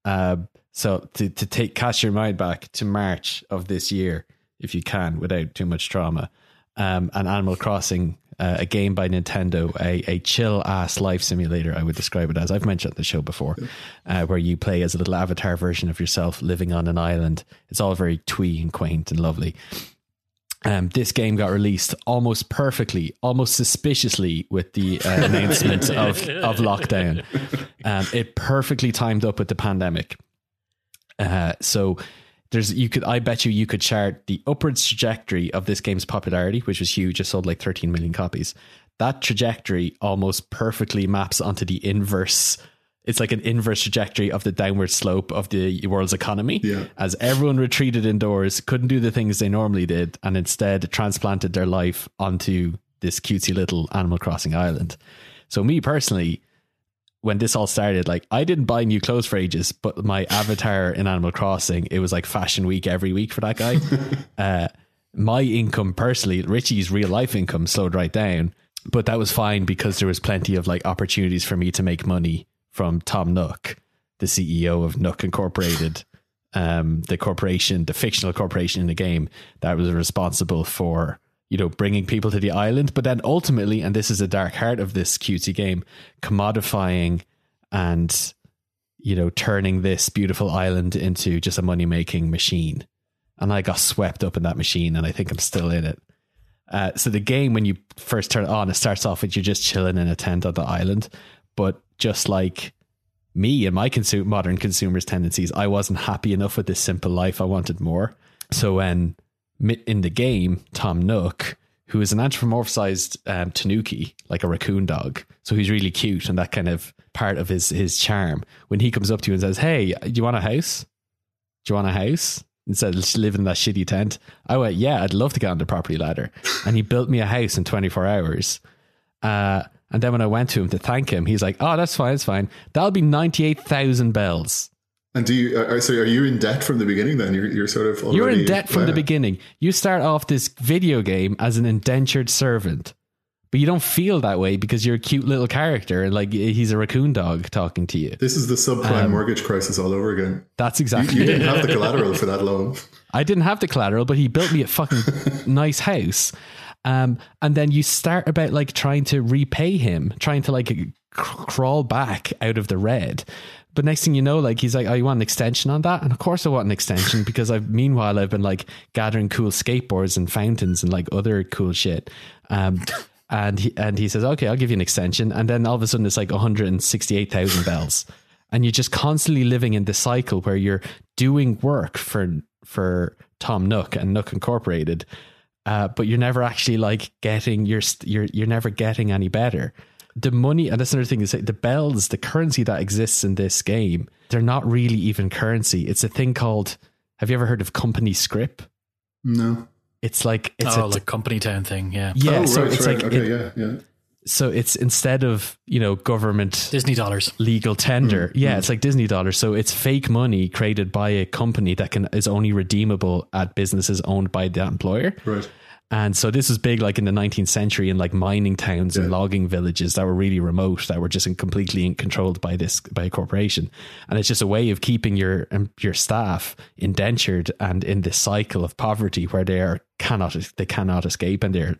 Uh, so to to take cast your mind back to March of this year, if you can, without too much trauma, um, and Animal Crossing, uh, a game by Nintendo, a, a chill ass life simulator, I would describe it as. I've mentioned the show before, uh, where you play as a little avatar version of yourself living on an island. It's all very twee and quaint and lovely. Um, this game got released almost perfectly, almost suspiciously with the uh, announcement *laughs* of, of lockdown. *laughs* Um, it perfectly timed up with the pandemic. Uh, so there's you could I bet you you could chart the upwards trajectory of this game's popularity, which was huge. It sold like 13 million copies. That trajectory almost perfectly maps onto the inverse it's like an inverse trajectory of the downward slope of the world's economy. Yeah. As everyone retreated indoors, couldn't do the things they normally did, and instead transplanted their life onto this cutesy little Animal Crossing island. So, me personally, when this all started, like I didn't buy new clothes for ages, but my avatar in Animal Crossing, it was like fashion week every week for that guy. *laughs* uh, my income personally, Richie's real life income slowed right down, but that was fine because there was plenty of like opportunities for me to make money from Tom Nook, the CEO of Nook Incorporated, um, the corporation, the fictional corporation in the game that was responsible for you know bringing people to the island, but then ultimately, and this is a dark heart of this cutesy game, commodifying and you know turning this beautiful island into just a money making machine. And I got swept up in that machine, and I think I'm still in it. Uh, so the game, when you first turn it on, it starts off with you just chilling in a tent on the island, but just like me and my modern consumers' tendencies, I wasn't happy enough with this simple life. I wanted more. So when in the game, Tom Nook, who is an anthropomorphized um, tanuki, like a raccoon dog, so he's really cute and that kind of part of his his charm. When he comes up to you and says, "Hey, do you want a house? Do you want a house?" instead of living in that shitty tent. I went, yeah, I'd love to get on the property ladder. *laughs* And he built me a house in 24 hours. Uh, and then when I went to him to thank him, he's like, oh, that's fine, that's fine. That'll be 98,000 bells. And do you? Are, so are you in debt from the beginning? Then you're, you're sort of You're in debt from the beginning. You start off this video game as an indentured servant, but you don't feel that way because you're a cute little character like eh, he's a raccoon dog talking to you. This is the subprime um, mortgage crisis all over again. That's exactly you it. didn't have the *laughs* collateral for that loan. I didn't have the collateral, but he built me a fucking *laughs* nice house. Um, and then you start about like trying to repay him, trying to like c- crawl back out of the red. But next thing you know, like he's like, "Oh, you want an extension on that?" And of course, I want an extension *laughs* because I've meanwhile I've been like gathering cool skateboards and fountains and like other cool shit. Um, *laughs* and he and he says, "Okay, I'll give you an extension." And then all of a sudden, it's like one hundred and sixty-eight thousand bells, and you're just constantly living in this cycle where you're doing work for for Tom Nook and Nook Incorporated, uh, but you're never actually like getting you're st- you're you're never getting any better. The money, and that's another thing is that the bells, the currency that exists in this game, they're not really even currency. It's a thing called. Have you ever heard of company scrip? No. It's like it's oh, a like company town thing. Yeah. yeah. oh, so right, it's right. like okay, it- yeah, yeah. so it's instead of you know government Disney dollars. legal tender. Mm, yeah, it's like Disney dollars. So it's fake money created by a company that can is only redeemable at businesses owned by the employer. Right. And so this was big like in the 19th century in like mining towns and logging villages that were really remote that were just in completely in- controlled by this by a corporation. And it's just a way of keeping your um, your staff indentured and in this cycle of poverty where they are cannot they cannot escape and they're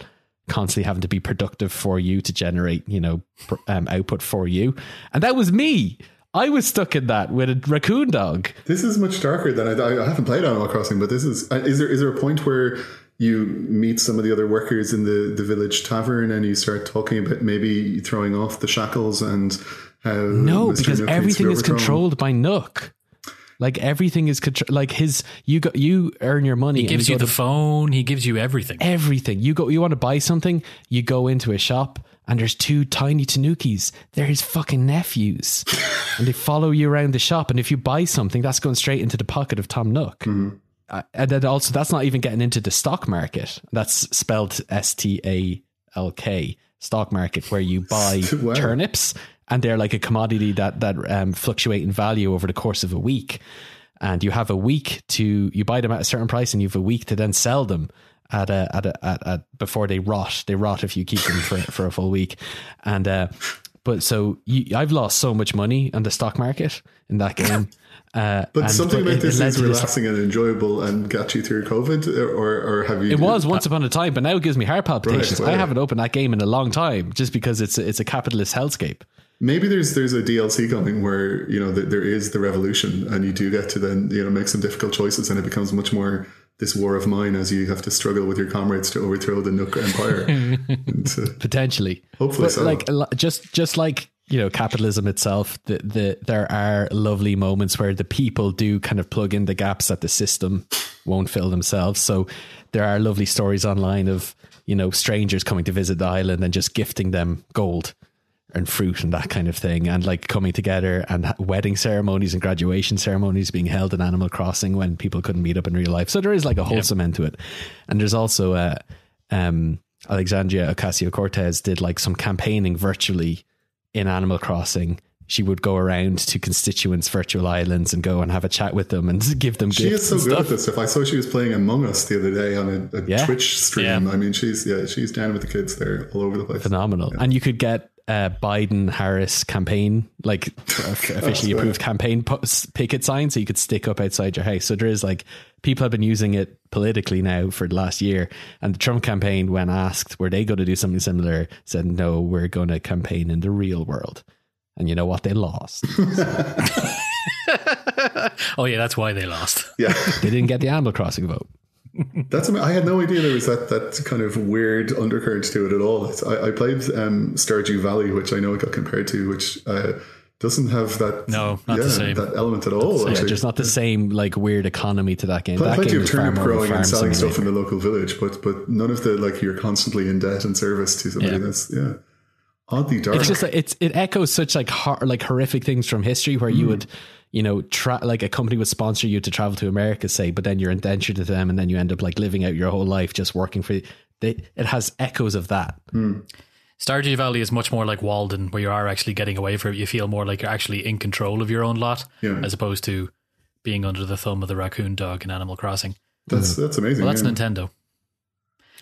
constantly having to be productive for you to generate, you know, um, output for you. And that was me. I was stuck in that with a raccoon dog. This is much darker than I, I haven't played Animal Crossing, but this is. uh, Is there is there a point where you meet some of the other workers in the, the village tavern and you start talking about maybe throwing off the shackles and how No, Mr. because Nook everything be is controlled by Nook. Like everything is contr- like his. You go, you earn your money. He gives go you the to phone. He gives you everything. everything. You go. You want to buy something. You go into a shop and there's two tiny Tanukis. They're his fucking nephews, *laughs* and they follow you around the shop. And if you buy something, that's going straight into the pocket of Tom Nook. Uh, and then also, that's not even getting into the stock market. That's spelled S T A L K stock market, where you buy *laughs* Wow. turnips, and they're like a commodity that that um, fluctuate in value over the course of a week. And you have a week to you buy them at a certain price, and you have a week to then sell them at a at a at, at before they rot. They rot if you keep them for *laughs* for a full week, and. uh but so you, I've lost so much money on the stock market in that game. Uh, But something about this is this- relaxing and enjoyable and got you through COVID, or or have you? It was once upon a time, but now it gives me heart palpitations. Right, I haven't opened that game in a long time, just because it's a, it's a capitalist hellscape. Maybe there's there's a DLC coming where you know that there is the revolution, and you do get to then you know make some difficult choices, and it becomes much more this war of mine as you have to struggle with your comrades to overthrow the Nook Empire. *laughs* uh, potentially. Hopefully but so. like just just like you know capitalism itself, the, the there are lovely moments where the people do kind of plug in the gaps that the system won't fill themselves. So there are lovely stories online of you know strangers coming to visit the island and just gifting them gold and fruit and that kind of thing and like coming together and wedding ceremonies and graduation ceremonies being held in Animal Crossing when people couldn't meet up in real life. So there is like a wholesome end to it. And there's also uh, um, Alexandria Ocasio-Cortez did like some campaigning virtually in Animal Crossing. She would go around to constituents' virtual islands and go and have a chat with them and *laughs* give them she gifts is so good stuff. at this stuff. I saw she was playing Among Us the other day on a, a Yeah. Twitch stream. Yeah. I mean, she's yeah, she's down with the kids there all over the place. phenomenal. And you could get uh, Biden Harris campaign, like *laughs* officially right. approved campaign po- picket sign, so you could stick up outside your house. So there is like people have been using it politically now for the last year. And the Trump campaign, when asked were they going to do something similar, said no, we're going to campaign in the real world. And you know what? They lost. *laughs* *laughs* Oh yeah, that's why they lost. Yeah, they didn't get the Animal Crossing vote. That's ama- I had no idea there was that that kind of weird undercurrent to it at all. It's, I, I played um, Stardew Valley, which I know it got compared to, which uh, doesn't have that No, not the same. that element at all. Yeah, actually. there's not the same like weird economy to that game. Pl- that plenty game of is far turnip more of a growing and selling stuff in the local village, but but none of the like you're constantly in debt and service to somebody. Yeah. That's yeah. oddly dark. It's just like it's it echoes such like hor- like horrific things from history where you would you know tra- like a company would sponsor you to travel to America say but then you're indentured to them and then you end up like living out your whole life just working for they, it has echoes of that. Stardew Valley is much more like Walden, where you are actually getting away from it. You feel more like you're actually in control of your own lot, Yeah. as opposed to being under the thumb of the raccoon dog in Animal Crossing. that's that's amazing. Well, that's yeah. Nintendo.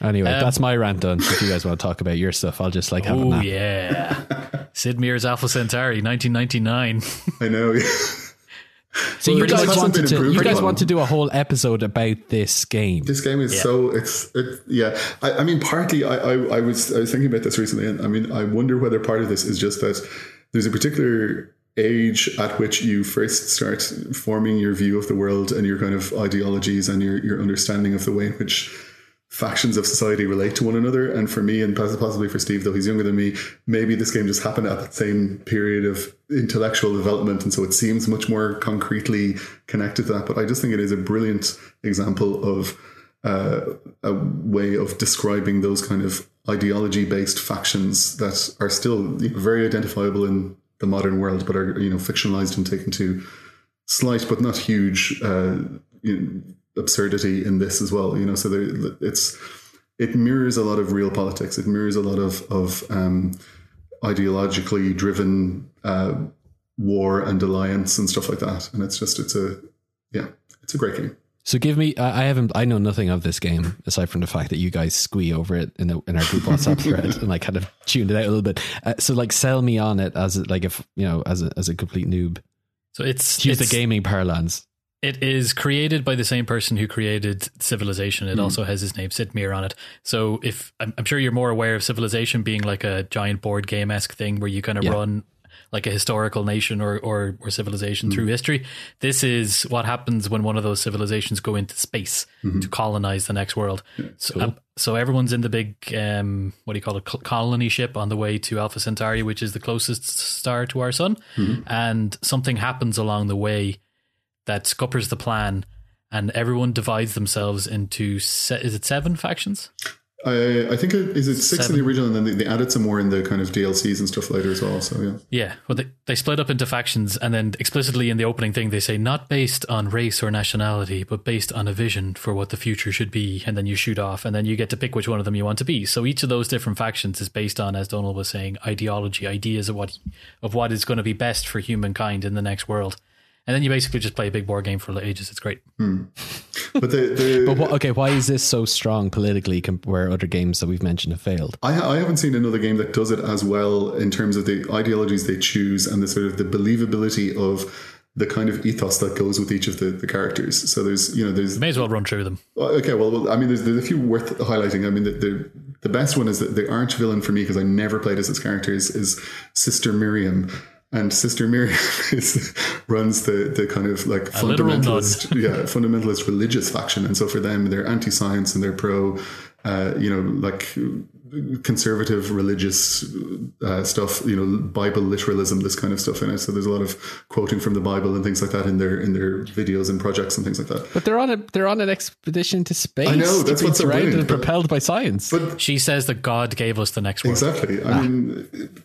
Anyway, Um, that's my rant done. If you guys want to talk about your stuff, I'll just like have a Oh nap. yeah, *laughs* Sid Meier's Alpha Centauri, 1999. I know. *laughs* yeah. So Well, you guys hasn't wanted to you guys upon. want to do a whole episode about this game. This game is Yeah. so it's it, yeah. I, I mean, partly I, I I was I was thinking about this recently, and I mean, I wonder whether part of this is just that there's a particular age at which you first start forming your view of the world and your kind of ideologies and your your understanding of the way in which factions of society relate to one another. And for me, and possibly for Steve, though he's younger than me, maybe this game just happened at that same period of intellectual development. And so it seems much more concretely connected to that. But I just think it is a brilliant example of uh, a way of describing those kind of ideology based factions that are still very identifiable in the modern world, but are, you know, fictionalized and taken to slight but not huge uh, you know, absurdity in this as well. You know, so there, it's it mirrors a lot of real politics. It mirrors a lot of of um, ideologically driven uh, war and alliance and stuff like that. And it's just it's a yeah, it's a great game. So give me I I haven't I know nothing of this game aside from the fact that you guys squee over it in the, in our group WhatsApp *laughs* thread and I kind of tuned it out a little bit. Uh, so like sell me on it as like if you know as a as a complete noob. So it's To use the gaming parlance. It is created by the same person who created Civilization. Hmm. It also has his name Sid Meier on it. So if I'm, I'm sure you're more aware of Civilization being like a giant board game esque thing where you kind of Yeah. run like a historical nation or or, or civilization Hmm. through history. This is what happens when one of those civilizations go into space to colonize the next world. So, Cool. um, so everyone's in the big um, what do you call it colony ship on the way to Alpha Centauri, which is the closest star to our sun, and something happens along the way that scuppers the plan, and everyone divides themselves into se- is it seven factions? I, I think it is it six in the original, and then they, they added some more in the kind of DLCs and stuff later as well. So yeah, Yeah, well, they, they split up into factions, and then explicitly in the opening thing, they say not based on race or nationality, but based on a vision for what the future should be. And then you shoot off, and then you get to pick which one of them you want to be. So each of those different factions is based on, as Donal was saying, ideology, ideas of what of what is going to be best for humankind in the next world. And then you basically just play a big board game for ages. It's great. Hmm. but the, the *laughs* But what, okay, why is this so strong politically com- where other games that we've mentioned have failed? I, I haven't seen another game that does it as well in terms of the ideologies they choose and the sort of the believability of the kind of ethos that goes with each of the, the characters. So there's you know there's May as well run through them. Uh, okay well, well I mean there's, there's a few worth highlighting. I mean the the, the best one is that the arch villain for me because I never played as his characters is Sister Miriam. And Sister Miriam *laughs* is, runs the, the kind of like A fundamentalist, *laughs* yeah, fundamentalist religious faction, and so for them, they're anti-science and they're pro, uh, you know, like conservative religious uh, stuff, you know, Bible literalism, this kind of stuff in it. So there's a lot of quoting from the Bible and things like that in their in their videos and projects and things like that. But they're on a they're on an expedition to space. I know, that's be what's so surrounded brilliant, and but- propelled by science. But She says that God gave us the next world. Exactly. I mean,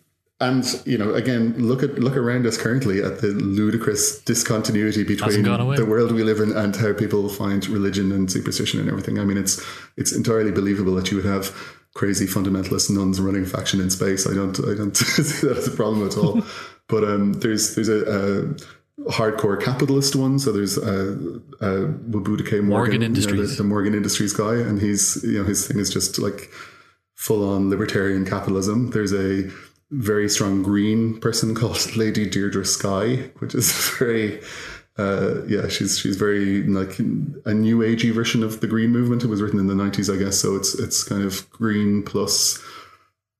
and you know, again, look at look around us currently at the ludicrous discontinuity between the world we live in and how people find religion and superstition and everything. I mean, it's it's entirely believable that you would have crazy fundamentalist nuns running a faction in space. I don't I don't *laughs* see that as a problem at all. *laughs* but um, there's there's a, a hardcore capitalist one. So there's uh, uh, Morgan, Morgan you know, Industries. the, the Morgan Industries guy, and he's you know his thing is just like full on libertarian capitalism. There's a very strong green person called *laughs* Lady Deirdre Skye, which is *laughs* very uh, yeah, she's she's very like a new agey version of the green movement. It was written in the nineties, I guess. So it's it's kind of green plus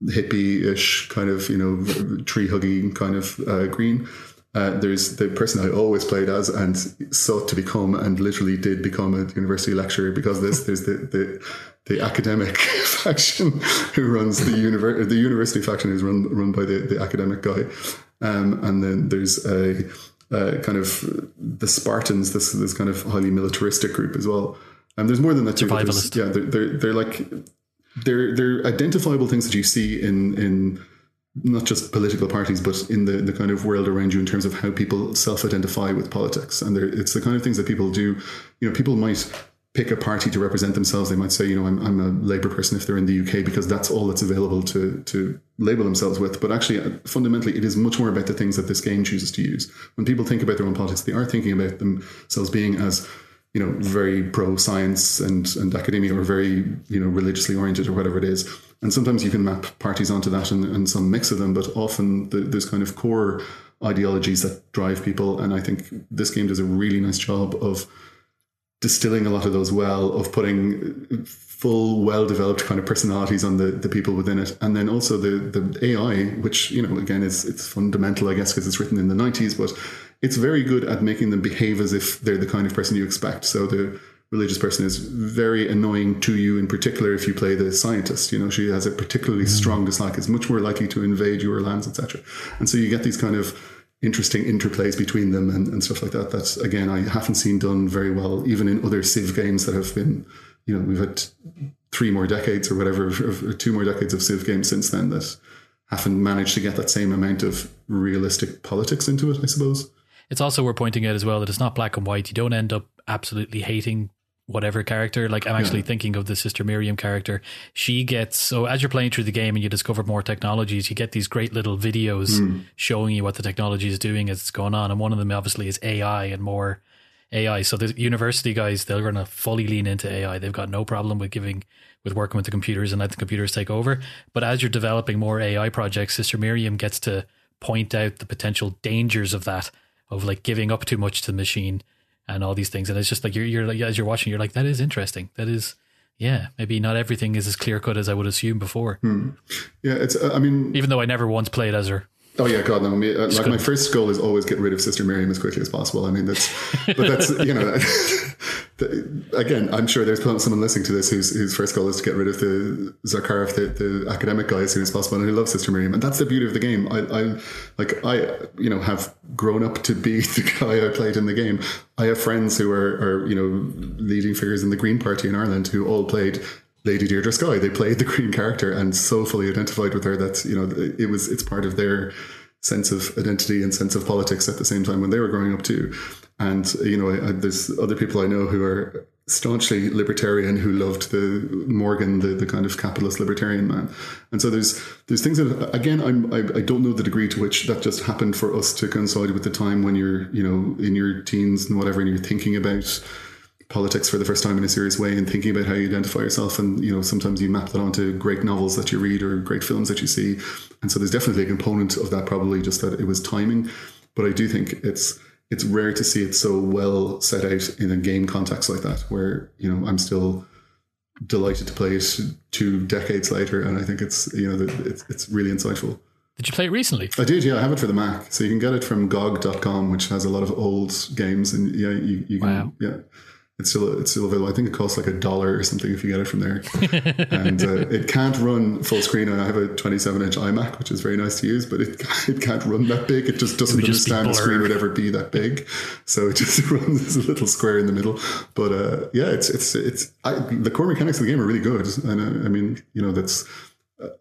hippie-ish kind of you know tree hugging kind of uh, green. Uh, there's the person I always played as and sought to become and literally did become a university lecturer because this. There's the the, the academic *laughs* faction who runs the univer- the university faction is run run by the, the academic guy, um, and then there's a, a kind of the Spartans, this this kind of highly militaristic group as well. And there's more than that too. Yeah, they're, they're they're like they're they're identifiable things that you see in in not just political parties, but in the, the kind of world around you in terms of how people self-identify with politics. And it's the kind of things that people do. You know, people might pick a party to represent themselves. They might say, you know, I'm, I'm a Labour person if they're in the UK because that's all that's available to to label themselves with. But actually, uh, fundamentally, it is much more about the things that this game chooses to use. When people think about their own politics, they are thinking about themselves being as you know very pro science and and academia or very you know religiously oriented or whatever it is. And sometimes you can map parties onto that and, and some mix of them, but often the, there's kind of core ideologies that drive people. And I think this game does a really nice job of distilling a lot of those well, of putting full, well developed kind of personalities on the, the people within it. And then also the, the AI, which, you know, again, is it's fundamental, I guess, because it's written in the 90s, but it's very good at making them behave as if they're the kind of person you expect. So the religious person is very annoying to you in particular if you play the scientist. You know she has a particularly mm. strong dislike. Is much more likely to invade your lands etc and so you get these kind of interesting interplays between them and, and stuff like that. That again i haven't seen done very well even in other civ games that have been you know we've had three more decades or whatever or two more decades of civ games since then that haven't managed to get that same amount of realistic politics into it i suppose. It's also worth pointing out as well that it's not black and white. You don't end up absolutely hating whatever character. Like I'm actually yeah. thinking of the Sister Miriam character. She gets so as you're playing through the game and you discover more technologies, you get these great little videos mm. showing you what the technology is doing as it's going on. And one of them obviously is AI and more AI. So the university guys, they're going to fully lean into AI. They've got no problem with giving with working with the computers and let the computers take over. But as you're developing more AI projects, Sister Miriam gets to point out the potential dangers of that, of like giving up too much to the machine and all these things. And it's just like you're, you're like, as you're watching, you're like, that is interesting. That is, yeah, maybe not everything is as clear cut as I would assume before. Hmm. Yeah, it's, uh, I mean, even though I never once played as her. Oh yeah, God no! Mean, uh, like my first goal is always get rid of Sister Miriam as quickly as possible. I mean, that's, but that's you know, *laughs* again, I'm sure there's someone listening to this whose, whose first goal is to get rid of the Zakharov, the, the academic guy, as soon as possible, and who loves Sister Miriam, and that's the beauty of the game. I, I like I you know have grown up to be *laughs* the guy I played in the game. I have friends who are, are you know leading figures in the Green Party in Ireland who all played Lady Deirdre Skye. They played the Green character and so fully identified with her that you know it was it's part of their sense of identity and sense of politics at the same time when they were growing up too. And you know, I, there's other people I know who are staunchly libertarian who loved the Morgan, the, the kind of capitalist libertarian man. And so there's there's things that again I'm I, I don't know the degree to which that just happened for us to coincide with the time when you're you know in your teens and whatever and you're thinking about politics for the first time in a serious way and thinking about how you identify yourself and you know sometimes you map that onto great novels that you read or great films that you see and so there's definitely a component of that probably just that it was timing but i do think it's it's rare to see it so well set out in a game context like that where you know i'm still delighted to play it two decades later and i think it's you know it's, it's really insightful did you play it recently? I did, yeah. I have it for the Mac. So you can get it from GOG.com, which has a lot of old games. And yeah, you, you can, wow. yeah. It's still it's still available. I think it costs like a dollar or something if you get it from there. and uh, it can't run full screen. I have a 27 inch iMac, which is very nice to use, but it *laughs* it can't run that big. It just doesn't it understand the screen would ever be that big. So it just *laughs* runs as a little square in the middle. But uh, yeah, it's it's it's I, the core mechanics of the game are really good. And uh, I mean, you know, that's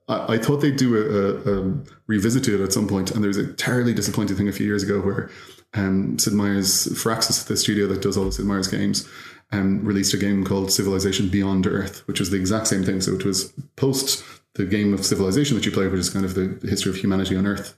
I, I, thought they'd do a, a, a revisit to it at some point, and there was a terribly disappointing thing a few years ago where um, Sid Meier's Firaxis, the studio that does all the Sid Meier's games, um, released a game called Civilization Beyond Earth, which was the exact same thing. So it was post the game of Civilization that you play, which is kind of the, history of humanity on Earth.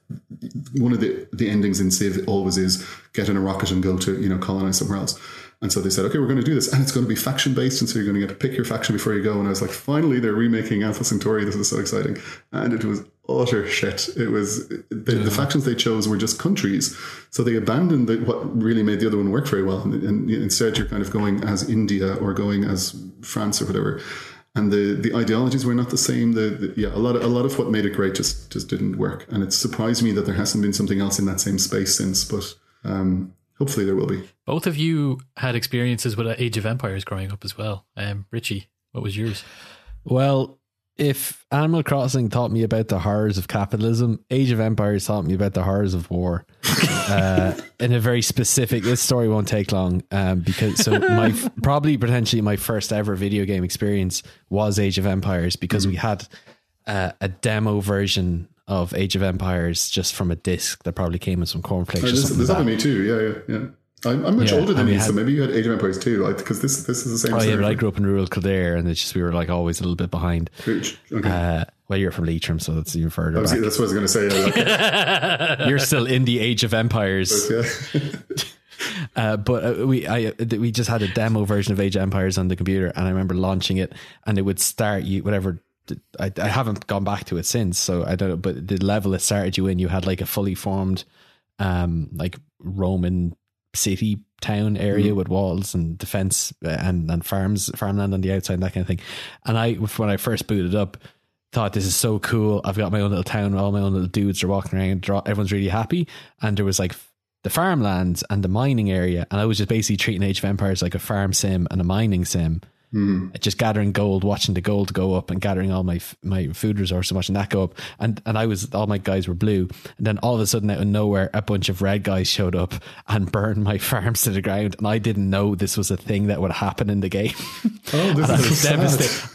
One of the, the endings in Civ always is get in a rocket and go to you know colonize somewhere else. And so they said, okay, we're going to do this, and it's going to be faction based, and so you're going to get to pick your faction before you go. And I was like, finally, they're remaking Alpha Centauri. This is so exciting, and it was utter shit. It was the, yeah. the, factions they chose were just countries, so they abandoned the, what really made the other one work very well, and, and, instead you're kind of going as India or going as France or whatever. And the, the ideologies were not the same. The, the, yeah, a lot of a lot of what made it great just just didn't work, and it surprised me that there hasn't been something else in that same space since. But um, hopefully there will be. Both of you had experiences with Age of Empires growing up as well. Um, Richie, what was yours? Well, if Animal Crossing taught me about the horrors of capitalism, Age of Empires taught me about the horrors of war. *laughs* uh, in a very specific, this story won't take long um, because so my *laughs* probably potentially my first ever video game experience was Age of Empires because mm-hmm. we had uh, a demo version of Age of Empires just from a disc that probably came with some cornflakes. Oh, or There's, something there's like that that. me too. Yeah, yeah, yeah. I'm, I'm much Yeah, older than you, so maybe you had Age of Empires too. Like because this this is the same. Oh yeah, but I grew up in rural Kildare, and it's just we were like always a little bit behind. Okay. Uh, well, you're from Leitrim, so that's even further was- that's what I was going to say. Like, *laughs* You're still in the Age of Empires. yeah. *laughs* *laughs* Uh, but uh, we I, uh, we just had a demo version of Age of Empires on the computer, and I remember launching it, and it would start you whatever. I, I haven't gone back to it since, so I don't know. But the level it started you in, you had like a fully formed, um, like Roman city town area with walls and defense uh, and and farms, farmland on the outside, and that kind of thing. And I, when I first booted up, thought this is so cool. I've got my own little town, all my own little dudes are walking around. draw- Everyone's really happy, and there was like the farmlands and the mining area, and I was just basically treating Age of Empires like a farm sim and a mining sim. Mm. Just gathering gold, watching the gold go up, and gathering all my my food resources and watching that go up. And and I was all my guys were blue, and then all of a sudden out of nowhere, a bunch of red guys showed up and *laughs* burned my *laughs* farms to the ground, and I didn't know this was a thing that would happen in the game. *laughs* Oh, this is was so sad. devastated.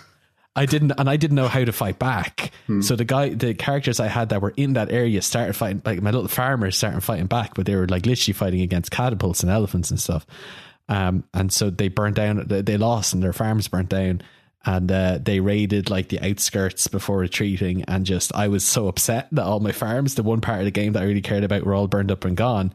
I didn't, and I didn't know how to fight back. Hmm. So the guy, the characters I had that were in that area started fighting. Like my little farmers started fighting back, but they were like literally fighting against catapults and elephants and stuff. Um, and so they burnt down. They lost, and their farms burnt down. And uh, they raided like the outskirts before retreating, and just I was so upset that all my farms, the one part of the game that I really cared about, were all burned up and gone.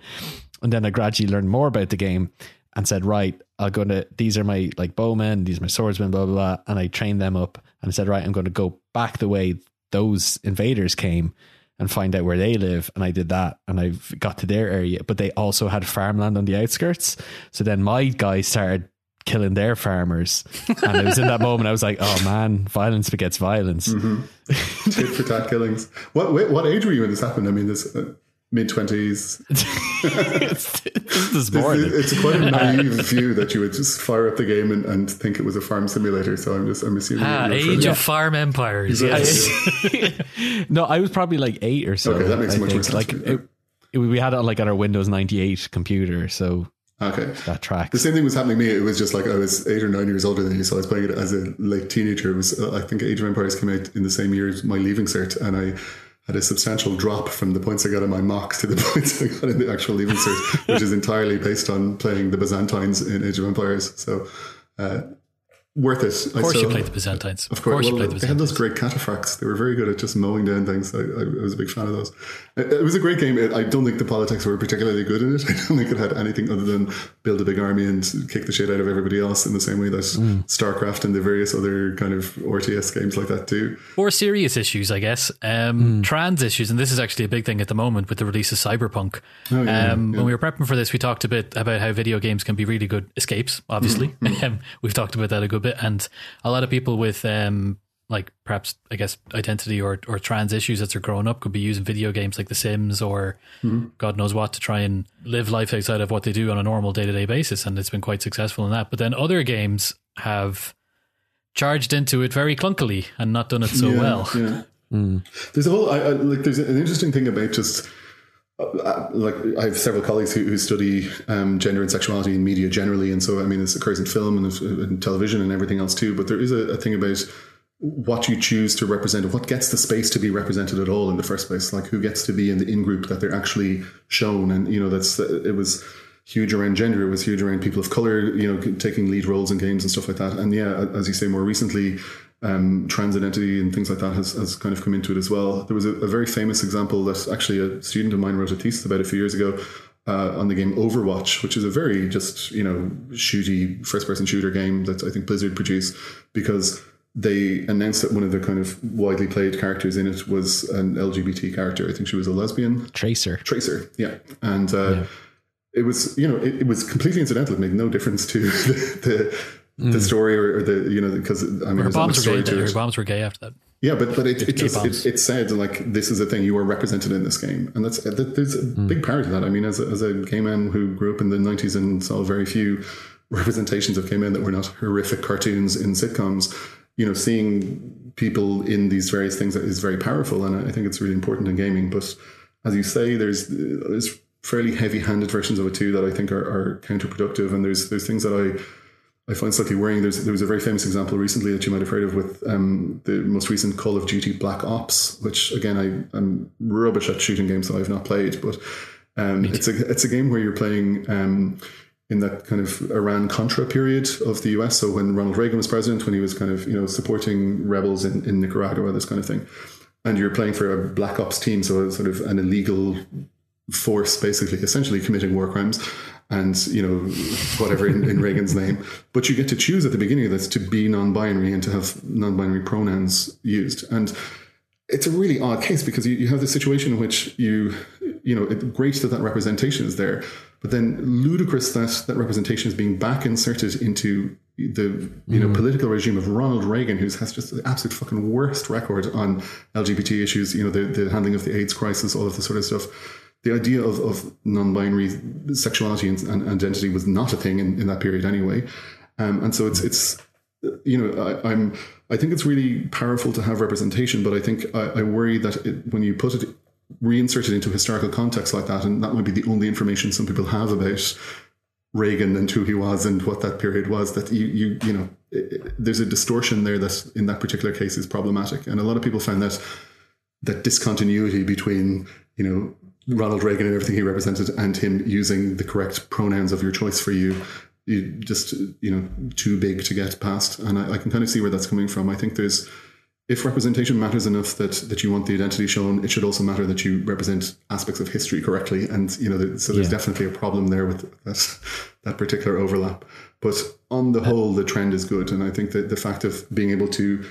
And then I gradually learned more about the game and said, right, I'll go to these are my like bowmen, these are my swordsmen, blah blah blah, and I trained them up and I said, right, I'm going to go back the way those invaders came and find out where they live. And I did that and I got to their area, but they also had farmland on the outskirts. So then my guys started killing their farmers, and it was in that moment I was like, oh man, violence begets violence. *laughs* tit for tat killings. What what age were you when this happened? I mean, this uh, mid twenties. it's, *laughs* *laughs* this is boring. It's quite a naive view that you would just fire up the game and, and think it was a farm simulator. So I'm just I'm assuming. Ah, you're Age further- of Farm Empires. Exactly. Yes. *laughs* no, I was probably like eight or so. Okay, that makes I much more sense. Like it, it- we had it on like on our Windows ninety eight computer, so Okay. that tracks. The same thing was happening to me. It was just like I was eight or nine years older than you, so I was playing it as a late teenager. It was uh, I think Age of Empires came out in the same year as my leaving cert, and I had a substantial drop from the points I got in my mocks to the *laughs* points I got in the actual leaving cert, which is entirely based on playing the Byzantines in Age of Empires. So uh, worth it. Of course, you played the Byzantines. Of course, you well, played the Byzantines. they had those great cataphracts. They were very good at just mowing down things. I, I, I was a big fan of those. It, it was a great game. It, I don't think the politics were particularly good in it. *laughs* I don't think it had anything other than build a big army and kick the shit out of everybody else in the same way that Mm. StarCraft and the various other kind of RTS games like that do. Or serious issues, I guess. Um, Trans issues, and this is actually a big thing at the moment with the release of Cyberpunk. Oh, yeah, um, yeah. When we were prepping for this, we talked a bit about how video games can be really good escapes. Obviously, um, *laughs* we've talked about that a good bit, and a lot of people with um, like perhaps I guess identity or or trans issues as they're growing up could be using video games like The Sims or God knows what to try and live life outside of what they do on a normal day to day basis, and it's been quite successful in that. But then other games have charged into it very clunkily and not done it so Yeah, well. Yeah. *laughs* There's a whole I, I, like. There's an interesting thing about just Uh, uh, like I have several colleagues who, who study um, gender and sexuality in media generally, and so I mean this occurs in film and, uh, and television and everything else too. But there is a, a thing about what you choose to represent, what gets the space to be represented at all in the first place, like who gets to be in the in group that they're actually shown, and you know that's it was huge around gender, it was huge around people of color, you know, taking lead roles in games and stuff like that, and yeah, as you say, more recently um, trans identity and things like that has, has kind of come into it as well. There was a, a very famous example that actually a student of mine wrote a thesis about a few years ago uh, on the game Overwatch, which is a very just, you know, shooty first person shooter game that I think Blizzard produced because they announced that one of the kind of widely played characters in it was an LGBT character. I think she was a lesbian. Tracer. Tracer, yeah. And uh, it was, you know, it, it was completely incidental. It made no difference to *laughs* the, the, the hmm. story or, or the, you know, because I mean, Her bombs were gay. Her bombs were gay after that. Yeah, but but it, it just bombs. it, it said like this is a thing you are represented in this game, and that's that, there's a hmm. big part of that. I mean, as a, as a gay man who grew up in the '90s and saw very few *laughs* representations of gay men that were not horrific cartoons in sitcoms, you know, seeing people in these various things is very powerful, and I think it's really important in gaming. But as you say, there's there's fairly heavy-handed versions of it too that I think are, are counterproductive, and there's there's things that I I find slightly worrying. There's there was a very famous example recently that you might have heard of with um, the most recent Call of Duty Black Ops, which again I, I'm rubbish at shooting games, so I've not played, but um, it's a it's a game where you're playing um, in that kind of Iran Contra period of the US. So when Ronald Reagan was president, when he was kind of you know supporting rebels in, in Nicaragua, this kind of thing, and you're playing for a Black Ops team, so sort of an illegal force, basically, essentially committing war crimes and you know whatever in, in, Reagan's name. But you get to choose at the beginning of this to be non-binary and to have non-binary pronouns used. And it's a really odd case because you, you have the situation in which you you know it, great that that representation is there, but then ludicrous that that representation is being back inserted into the you know mm. political regime of Ronald Reagan, who has just the absolute fucking worst record on LGBT issues. You know the the handling of the AIDS crisis, all of this sort of stuff the idea of, of non-binary sexuality and, and, identity was not a thing in, in that period anyway. Um, and so it's it's you know I, am I think it's really powerful to have representation, but I think I, I worry that it, when you put it reinsert it into historical context like that, and that might be the only information some people have about Reagan and who he was and what that period was, that you you you know it, there's a distortion there that in that particular case is problematic, and a lot of people find that that discontinuity between you know Ronald Reagan and everything he represented, and him using the correct pronouns of your choice for you, you just you know too big to get past. And I, I can kind of see where that's coming from. I think there's if representation matters enough that that you want the identity shown, it should also matter that you represent aspects of history correctly. And you know, so there's yeah. definitely a problem there with that that particular overlap. But on the whole, the trend is good, and I think that the fact of being able to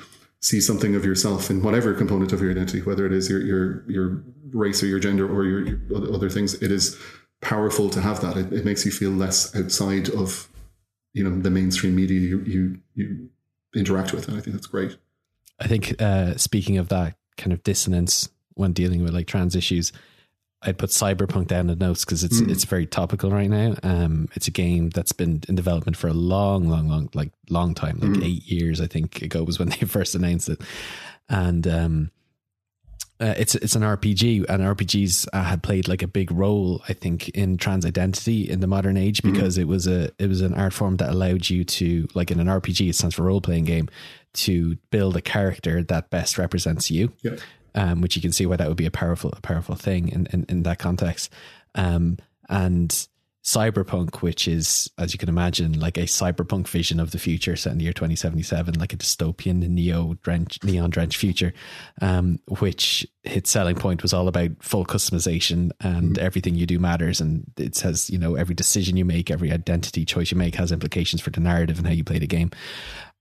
see something of yourself in whatever component of your identity, whether it is your your your race or your gender or your, your other things, it is powerful to have that. It, it, makes you feel less outside of you know the mainstream media you you, you interact with, and I think that's great. I think uh, speaking of that kind of dissonance when dealing with like trans issues, I'd put Cyberpunk down the notes because it's mm. it's very topical right now. Um, it's a game that's been in development for a long, long, long, like long time, like mm. eight years I think ago was when *laughs* they first announced it, and um, uh, it's it's an RPG, and RPGs uh, had played like a big role, I think, in trans identity in the modern age mm-hmm. because mm. it was a it was an art form that allowed you to, like in an RPG, it stands for role playing game, to build a character that best represents you. Yeah. Um, which you can see why that would be a powerful a powerful thing in in, in that context. Um, and cyberpunk, which is, as you can imagine, like a cyberpunk vision of the future set in the year 2077, like a dystopian neo drenched, neon drenched future, um, which its selling point was all about full customization and mm. everything you do matters. And it says, you know, every decision you make, every identity choice you make has implications for the narrative and how you play the game.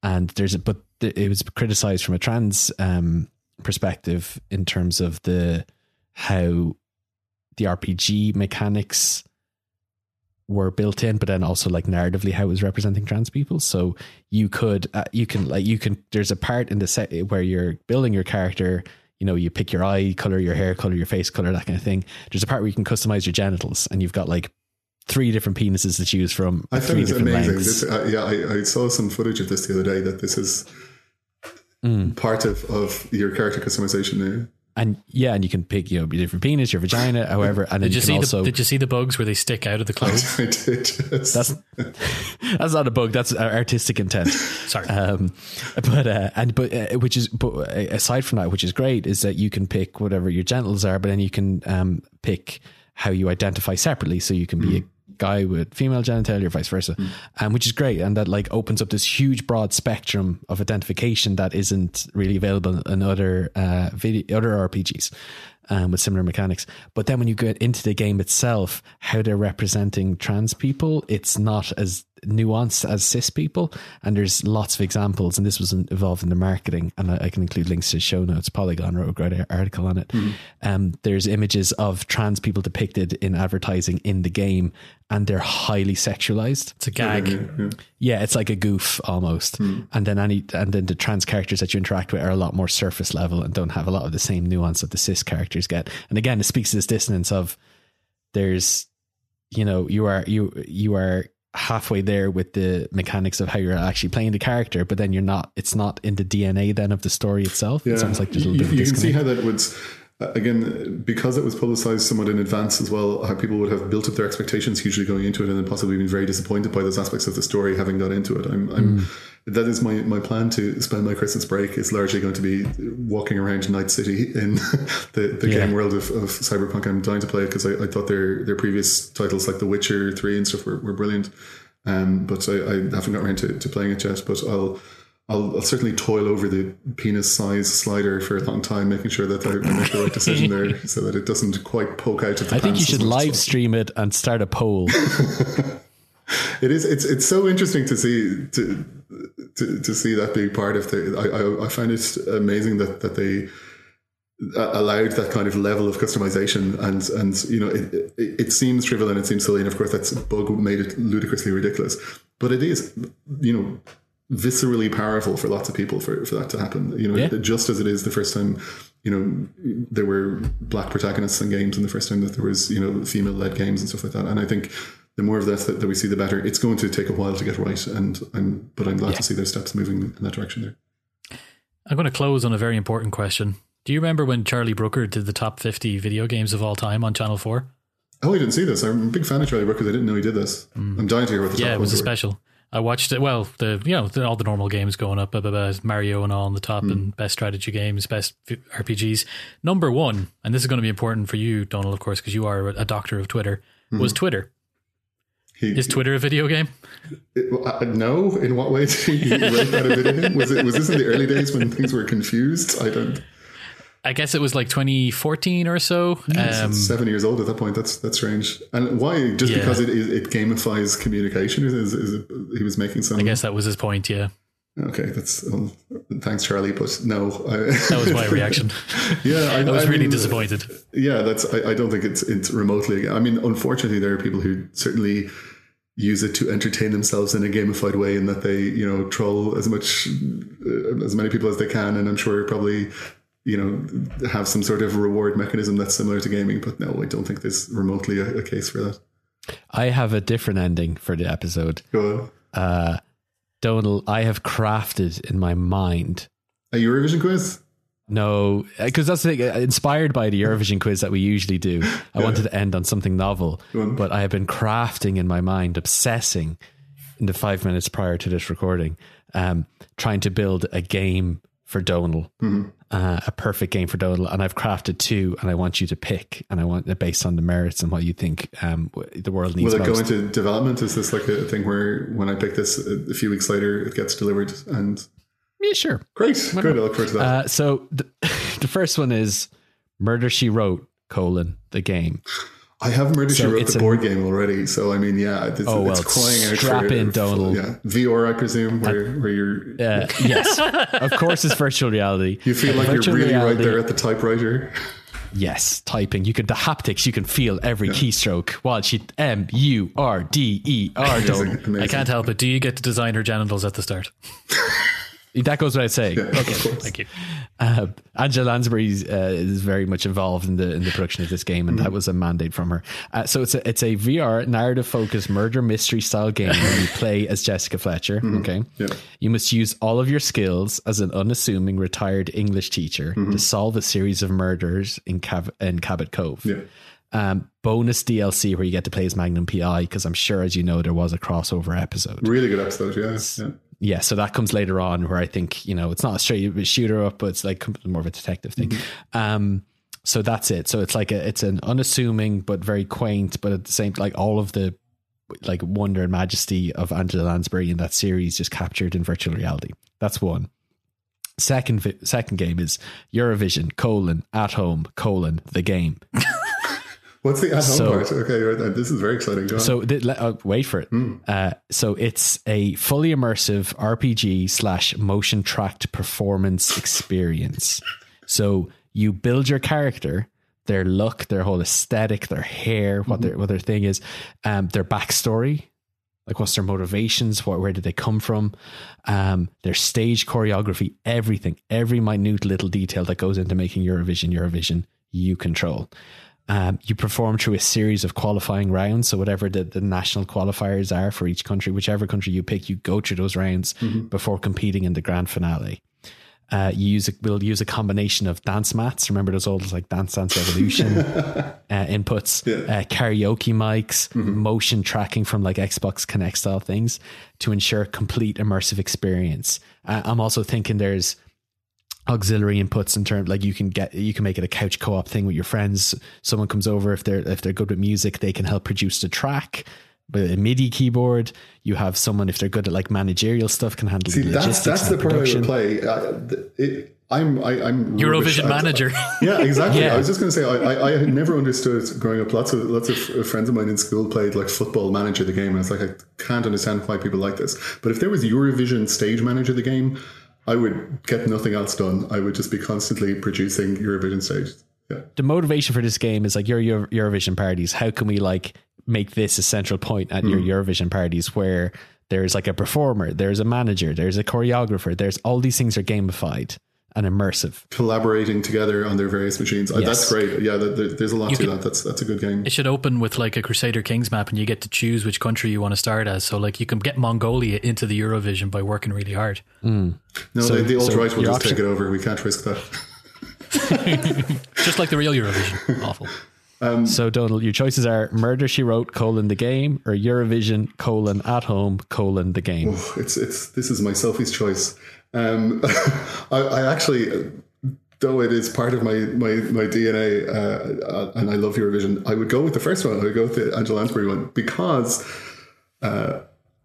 And there's a, but it was criticized from a trans um, perspective in terms of the how the RPG mechanics were built in, but then also like narratively how it was representing trans people. So you could, uh, you can like, you can, there's a part in the set where you're building your character, you know, you pick your eye color, your hair color, your face color, that kind of thing. There's a part where you can customize your genitals and you've got like three different penises to choose from. I think it's amazing. This, uh, yeah, I, I, saw some footage of this the other day that this is mm. part of, of your character customization now and yeah, and you can pick you know different penis, your vagina, *laughs* however. And did you, you see also, the, did you see the bugs where they stick out of the *laughs* clothes? I did. Yes. That's *laughs* that's not a bug. That's artistic intent. Sorry, um, but uh, and but uh, which is but uh, aside from that, which is great, is that you can pick whatever your genitals are, but then you can um, pick how you identify separately. So you can be mm. a guy with female genitalia or vice versa, mm. um, which is great. And that like opens up this huge broad spectrum of identification that isn't really available in other uh, video, other RPGs um, with similar mechanics. But then when you get into the game itself, how they're representing trans people, it's not as nuanced as cis people. And there's lots of examples, and this was involved in the marketing. And I, I can include links to show notes. Polygon wrote a great article on it. Mm. Um, there's images of trans people depicted in advertising in the game, and they're highly sexualized. It's a gag. Yeah, yeah. yeah it's like a goof almost. Mm. And then any and then the trans characters that you interact with are a lot more surface level and don't have a lot of the same nuance of the cis characters get. And again, it speaks to this dissonance of there's you know you are you you are halfway there with the mechanics of how you're actually playing the character, but then you're not. It's not in the DNA then of the story itself. Yeah. It sounds like there's a little you, bit. You can see how that would uh, again, because it was publicized somewhat in advance as well, how people would have built up their expectations hugely going into it, and then possibly been very disappointed by those aspects of the story having got into it. I'm, I'm that is my, my plan to spend my Christmas break is largely going to be walking around Night City in *laughs* the, the Yeah. game world of, of Cyberpunk. I'm dying to play it because I, I thought their their previous titles like The Witcher Three and stuff were, were brilliant. Um, but I, I haven't got around to, to playing it yet. But I'll, I'll I'll certainly toil over the penis size slider for a long time, making sure that I, make the right decision there, *laughs* so that it doesn't quite poke out of the. I think you should live stream it and start a poll. *laughs* it is. It's it's so interesting to see to to, to see that being part of the. I, I I find it amazing that that they uh, allowed that kind of level of customization and and you know it, it, it seems trivial and it seems silly and of course that's bug made it ludicrously ridiculous but it is you know viscerally powerful for lots of people for, for that to happen you know Yeah. just as it is the first time you know there were black protagonists in games and the first time that there was you know female led games and stuff like that and I think the more of this that, that we see the better it's going to take a while to get right and I'm but I'm glad to see their steps moving in that direction there I'm going to close on a very important question. Do you remember when Charlie Brooker did the top 50 video games of all time on Channel 4? oh I didn't see this I'm a big fan of Charlie Brooker I didn't know he did this I'm dying to hear what the Mm. Yeah, top it was a were. special. I watched it. Well, the you know the, all the normal games going up, blah, blah, blah, Mario and all on the top, and best strategy games, best RPGs. Number one, and this is going to be important for you, Donal, of course, because you are a doctor of Twitter. Was Twitter? He- Is Twitter a video game? It- uh, no, in what way did he write that a video game? Was it was this in the early days when things were confused? I don't. I guess it was like 2014 or so. Um, It's seven years old at that point. That's that's strange. And why? Just Yeah. because it, it, it gamifies communication? Is, is, is it, he was making some? I guess that was his point. Yeah, Okay, that's well, thanks, Charlie. But no, I, *laughs* that was my reaction. *laughs* yeah, I, I was really mean, disappointed. Yeah, that's. I, I don't think it's it's remotely. I mean, unfortunately, there are people who certainly use it to entertain themselves in a gamified way, in that they you know troll as much uh, as many people as they can, and I'm sure probably you know have some sort of reward mechanism that's similar to gaming. But no, I don't think there's remotely a, a case for that. I have a different ending for the episode. Go on. Uh, Donal, I have crafted in my mind. A Eurovision quiz. No, because that's the thing, uh, inspired by the Eurovision quiz that we usually do. I *laughs* wanted to end on something novel, but I have been crafting in my mind, obsessing in the five minutes prior to this recording, um, trying to build a game for Donal, Mm-hmm. Uh, a perfect game for Donal, and I've crafted two, and I want you to pick, and I want it based on the merits and what you think um, the world needs Will it go most. into development? Is this like a thing where when I pick this a a few weeks later, it gets delivered? And yeah, sure. great, good. I look forward to that. Uh, so the, *laughs* the first one is Murder She Wrote: colon the game. I have Murder She So Wrote it's the a- board game already, so I mean, yeah, it's, Oh, well, it's crying out strap for, in, for- Donal. Yeah, VR, I presume, where, where you're Uh, yes, of course, it's virtual reality. you feel Uh, like you're virtual really right there at the typewriter. Yes, typing. You can the haptics. You can feel every keystroke. While she M U R D E R. Amazing, Donal. amazing. I can't help it. Do you get to design her genitals at the start? *laughs* That goes without saying. Of course. Thank you. Uh, Angela Lansbury uh, is very much involved in the in the production of this game, and that was a mandate from her. Uh, so it's a it's a VR narrative focused murder mystery style game where you play as Jessica Fletcher. Okay, Yeah. you must use all of your skills as an unassuming retired English teacher to solve a series of murders in Cav- in Cabot Cove. Yeah. Um, bonus DLC where you get to play as Magnum PI because I'm sure, as you know, there was a crossover episode. Really good episode, yeah. yeah. Yeah, so that comes later on where I think, you know, it's not a straight shooter up, but it's like more of a detective thing. Um, so that's it. So it's like a, it's an unassuming but very quaint, but at the same like all of the like wonder and majesty of Angela Lansbury in that series just captured in virtual reality. That's one. Second, second game is Eurovision colon at home colon the game. *laughs* What's the at home So- part? Okay, right, this is very exciting. Go. So th- let- uh, wait for it. Uh, so it's a fully immersive RPG slash motion tracked performance experience. So you build your character, their look, their whole aesthetic, their hair, what their what their thing is, um, their backstory, like what's their motivations, what where did they come from, um, their stage choreography, everything, every minute little detail that goes into making Eurovision Eurovision, you control. Um, you perform through a series of qualifying rounds. So whatever the, the national qualifiers are for each country, whichever country you pick, you go through those rounds before competing in the grand finale. Uh, you use a, we'll use a combination of dance mats. Remember those old like Dance Dance Revolution *laughs* uh, inputs, Yeah. uh, karaoke mics, Mm-hmm. motion tracking from like Xbox Kinect style things to ensure complete immersive experience. Uh, I'm also thinking there's auxiliary inputs in terms like you can get you can make it a couch co-op thing with your friends. Someone comes over if they're if they're good with music, they can help produce the track. With a MIDI keyboard, you have someone if they're good at like managerial stuff can handle See, the that's logistics that's the part I production. would play. Uh, it, I'm I, I'm rubbish Eurovision at- manager. *laughs* Yeah, exactly. Yeah. I was just going to say I, I, I had never understood growing up. Lots of lots of friends of mine in school played like football manager the game, and I was like, I can't understand why people like this. But if there was Eurovision stage manager the game, I would get nothing else done. I would just be constantly producing Eurovision stage. Yeah. the motivation for this game is like your Euro- Eurovision parties. How can we like make this a central point at your hmm. Eurovision parties where there's like a performer, there's a manager, there's a choreographer, there's all these things are gamified and immersive. Collaborating together on their various machines. Uh, Yes. That's great. Yeah, there, there- there's a lot to could- that. That's that's a good game. It should open with like a Crusader Kings map, and you get to choose which country you want to start as. So like you can get Mongolia into the Eurovision by working really hard. No, So- the, the alt so right will just option- take it over. We can't risk that. Just like the real Eurovision. *laughs* Awful. So Donal, your choices are Murder She Wrote colon the game or Eurovision colon at home colon the game. it's it's this is my Sophie's choice. Um, *laughs* I, I actually, though it is part of my my my DNA, uh, and I love Eurovision. I would go with the first one. I would go with the Angela Lansbury one because. Uh,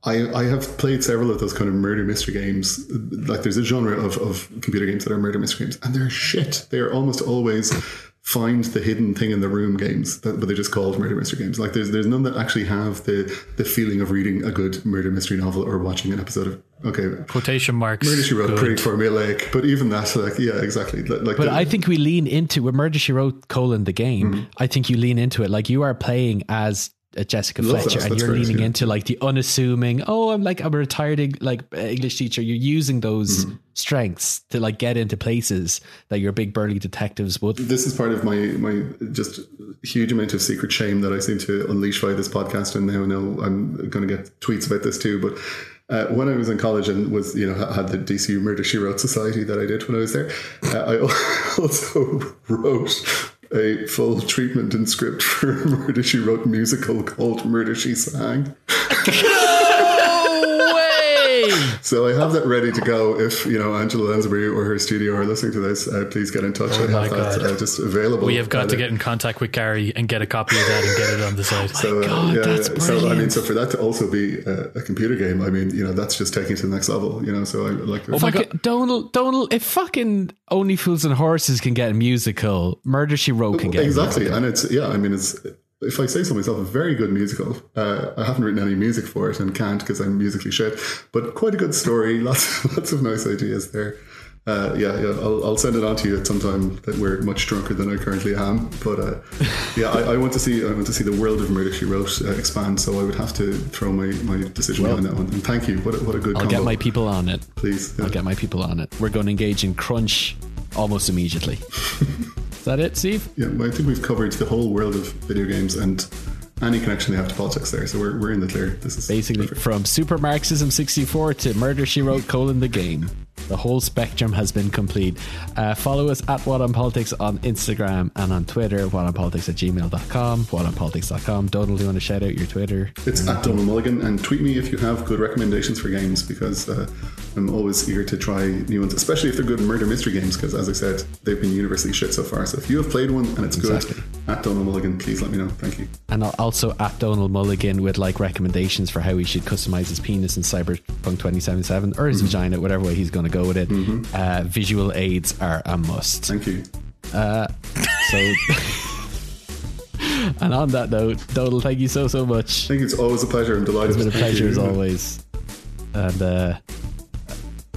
I, I have played several of those kind of murder mystery games. Like there's a genre of, of computer games that are murder mystery games, and they're shit. They are almost always find the hidden thing in the room games, but but they're just called murder mystery games. Like there's there's none that actually have the the feeling of reading a good murder mystery novel or watching an episode of okay. Quotation marks. Murder She Wrote good. pretty formulaic, but even that, like yeah, exactly. Like, But the- I think we lean into with Murder She Wrote colon the game. Mm-hmm. I think you lean into it like you are playing as uh, Jessica Love Fletcher, that. and you're leaning into like the unassuming. Oh, I'm like I'm a retired like English teacher. You're using those Mm-hmm. strengths to like get into places that your big burly detectives would. this is part of my my just huge amount of secret shame that I seem to unleash via this podcast, and now know I'm going to get tweets about this too. But uh, when I was in college and was you know had the DCU Murder She Wrote Society that I did when I was there, uh, I *laughs* also wrote a full treatment and script for *laughs* Murder She Wrote musical called Murder She Sang. *laughs* No way! So I have that ready to go. If you know Angela Lansbury or her studio are listening to this, uh, please get in touch. I Oh my have that uh, just available. We have got to Uh, get in contact with Gary and get a copy of that and get it on the site. So, uh, God, yeah, that's so I mean, so for that to also be a, a computer game, I mean, you know, that's just taking it to the next level. You know, so I like. Oh my Fucking- Donal, Donal, if fucking Only Fools and Horses can get a musical, Murder She Wrote can get exactly, A and it's yeah. I mean, it's if I say so myself, a very good musical. Uh, I haven't written any music for it and can't because I'm musically shit. But quite a good story. *laughs* Lots, lots of nice ideas there. Uh, yeah, yeah. I'll, I'll send it on to you at some time that we're much drunker than I currently am. But uh, *laughs* yeah, I, I want to see. I want to see the world of Murder She Wrote uh, expand. So I would have to throw my, my decision behind that one. And thank you. What a, what a good. I'll combo. get my people on it. please. yeah. I'll get my people on it. We're going to engage in crunch almost immediately. *laughs* Is that it, Steve? Yeah, well, I think we've covered the whole world of video games and any connection they have to politics there. So we're, we're in the clear. This is Basically, perfect. from Super Marxism 64 to Murder She Wrote colon the game. The whole spectrum has been complete. Uh, follow us at What on Politics on Instagram and on Twitter, whatonpolitics at gmail.com, whatonpolitics.com. Donal, do you want to shout out your Twitter? It's at Donal Mulligan, and tweet me if you have good recommendations for games because uh, I'm always eager to try new ones, especially if they're good murder mystery games. Because as I said, they've been universally shit so far. So if you have played one and it's Exactly. good, at Donal Mulligan, please let me know. Thank you. And also at Donal Mulligan with like recommendations for how he should customize his penis in Cyberpunk 2077 or his vagina, whatever way he's going to go with it. Uh, visual aids are a must. Thank you. So, *laughs* and on that note, Donal, thank you so so much. I think it's always a pleasure. I'm delighted. It's been a pleasure you. as always. And uh,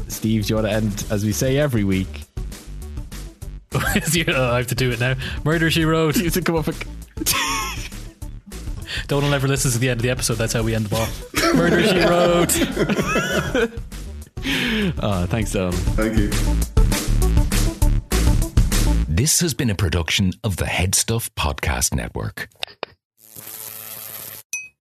Steve, do you want to end as we say every week? Yeah, *laughs* I have to do it now. Murder She Wrote. *laughs* You to come up with Donal never listens to the end of the episode. That's how we end the ball. Murder She Wrote. Oh, *laughs* thanks, Donal. Thank you. This has been a production of the HeadStuff Podcast Network.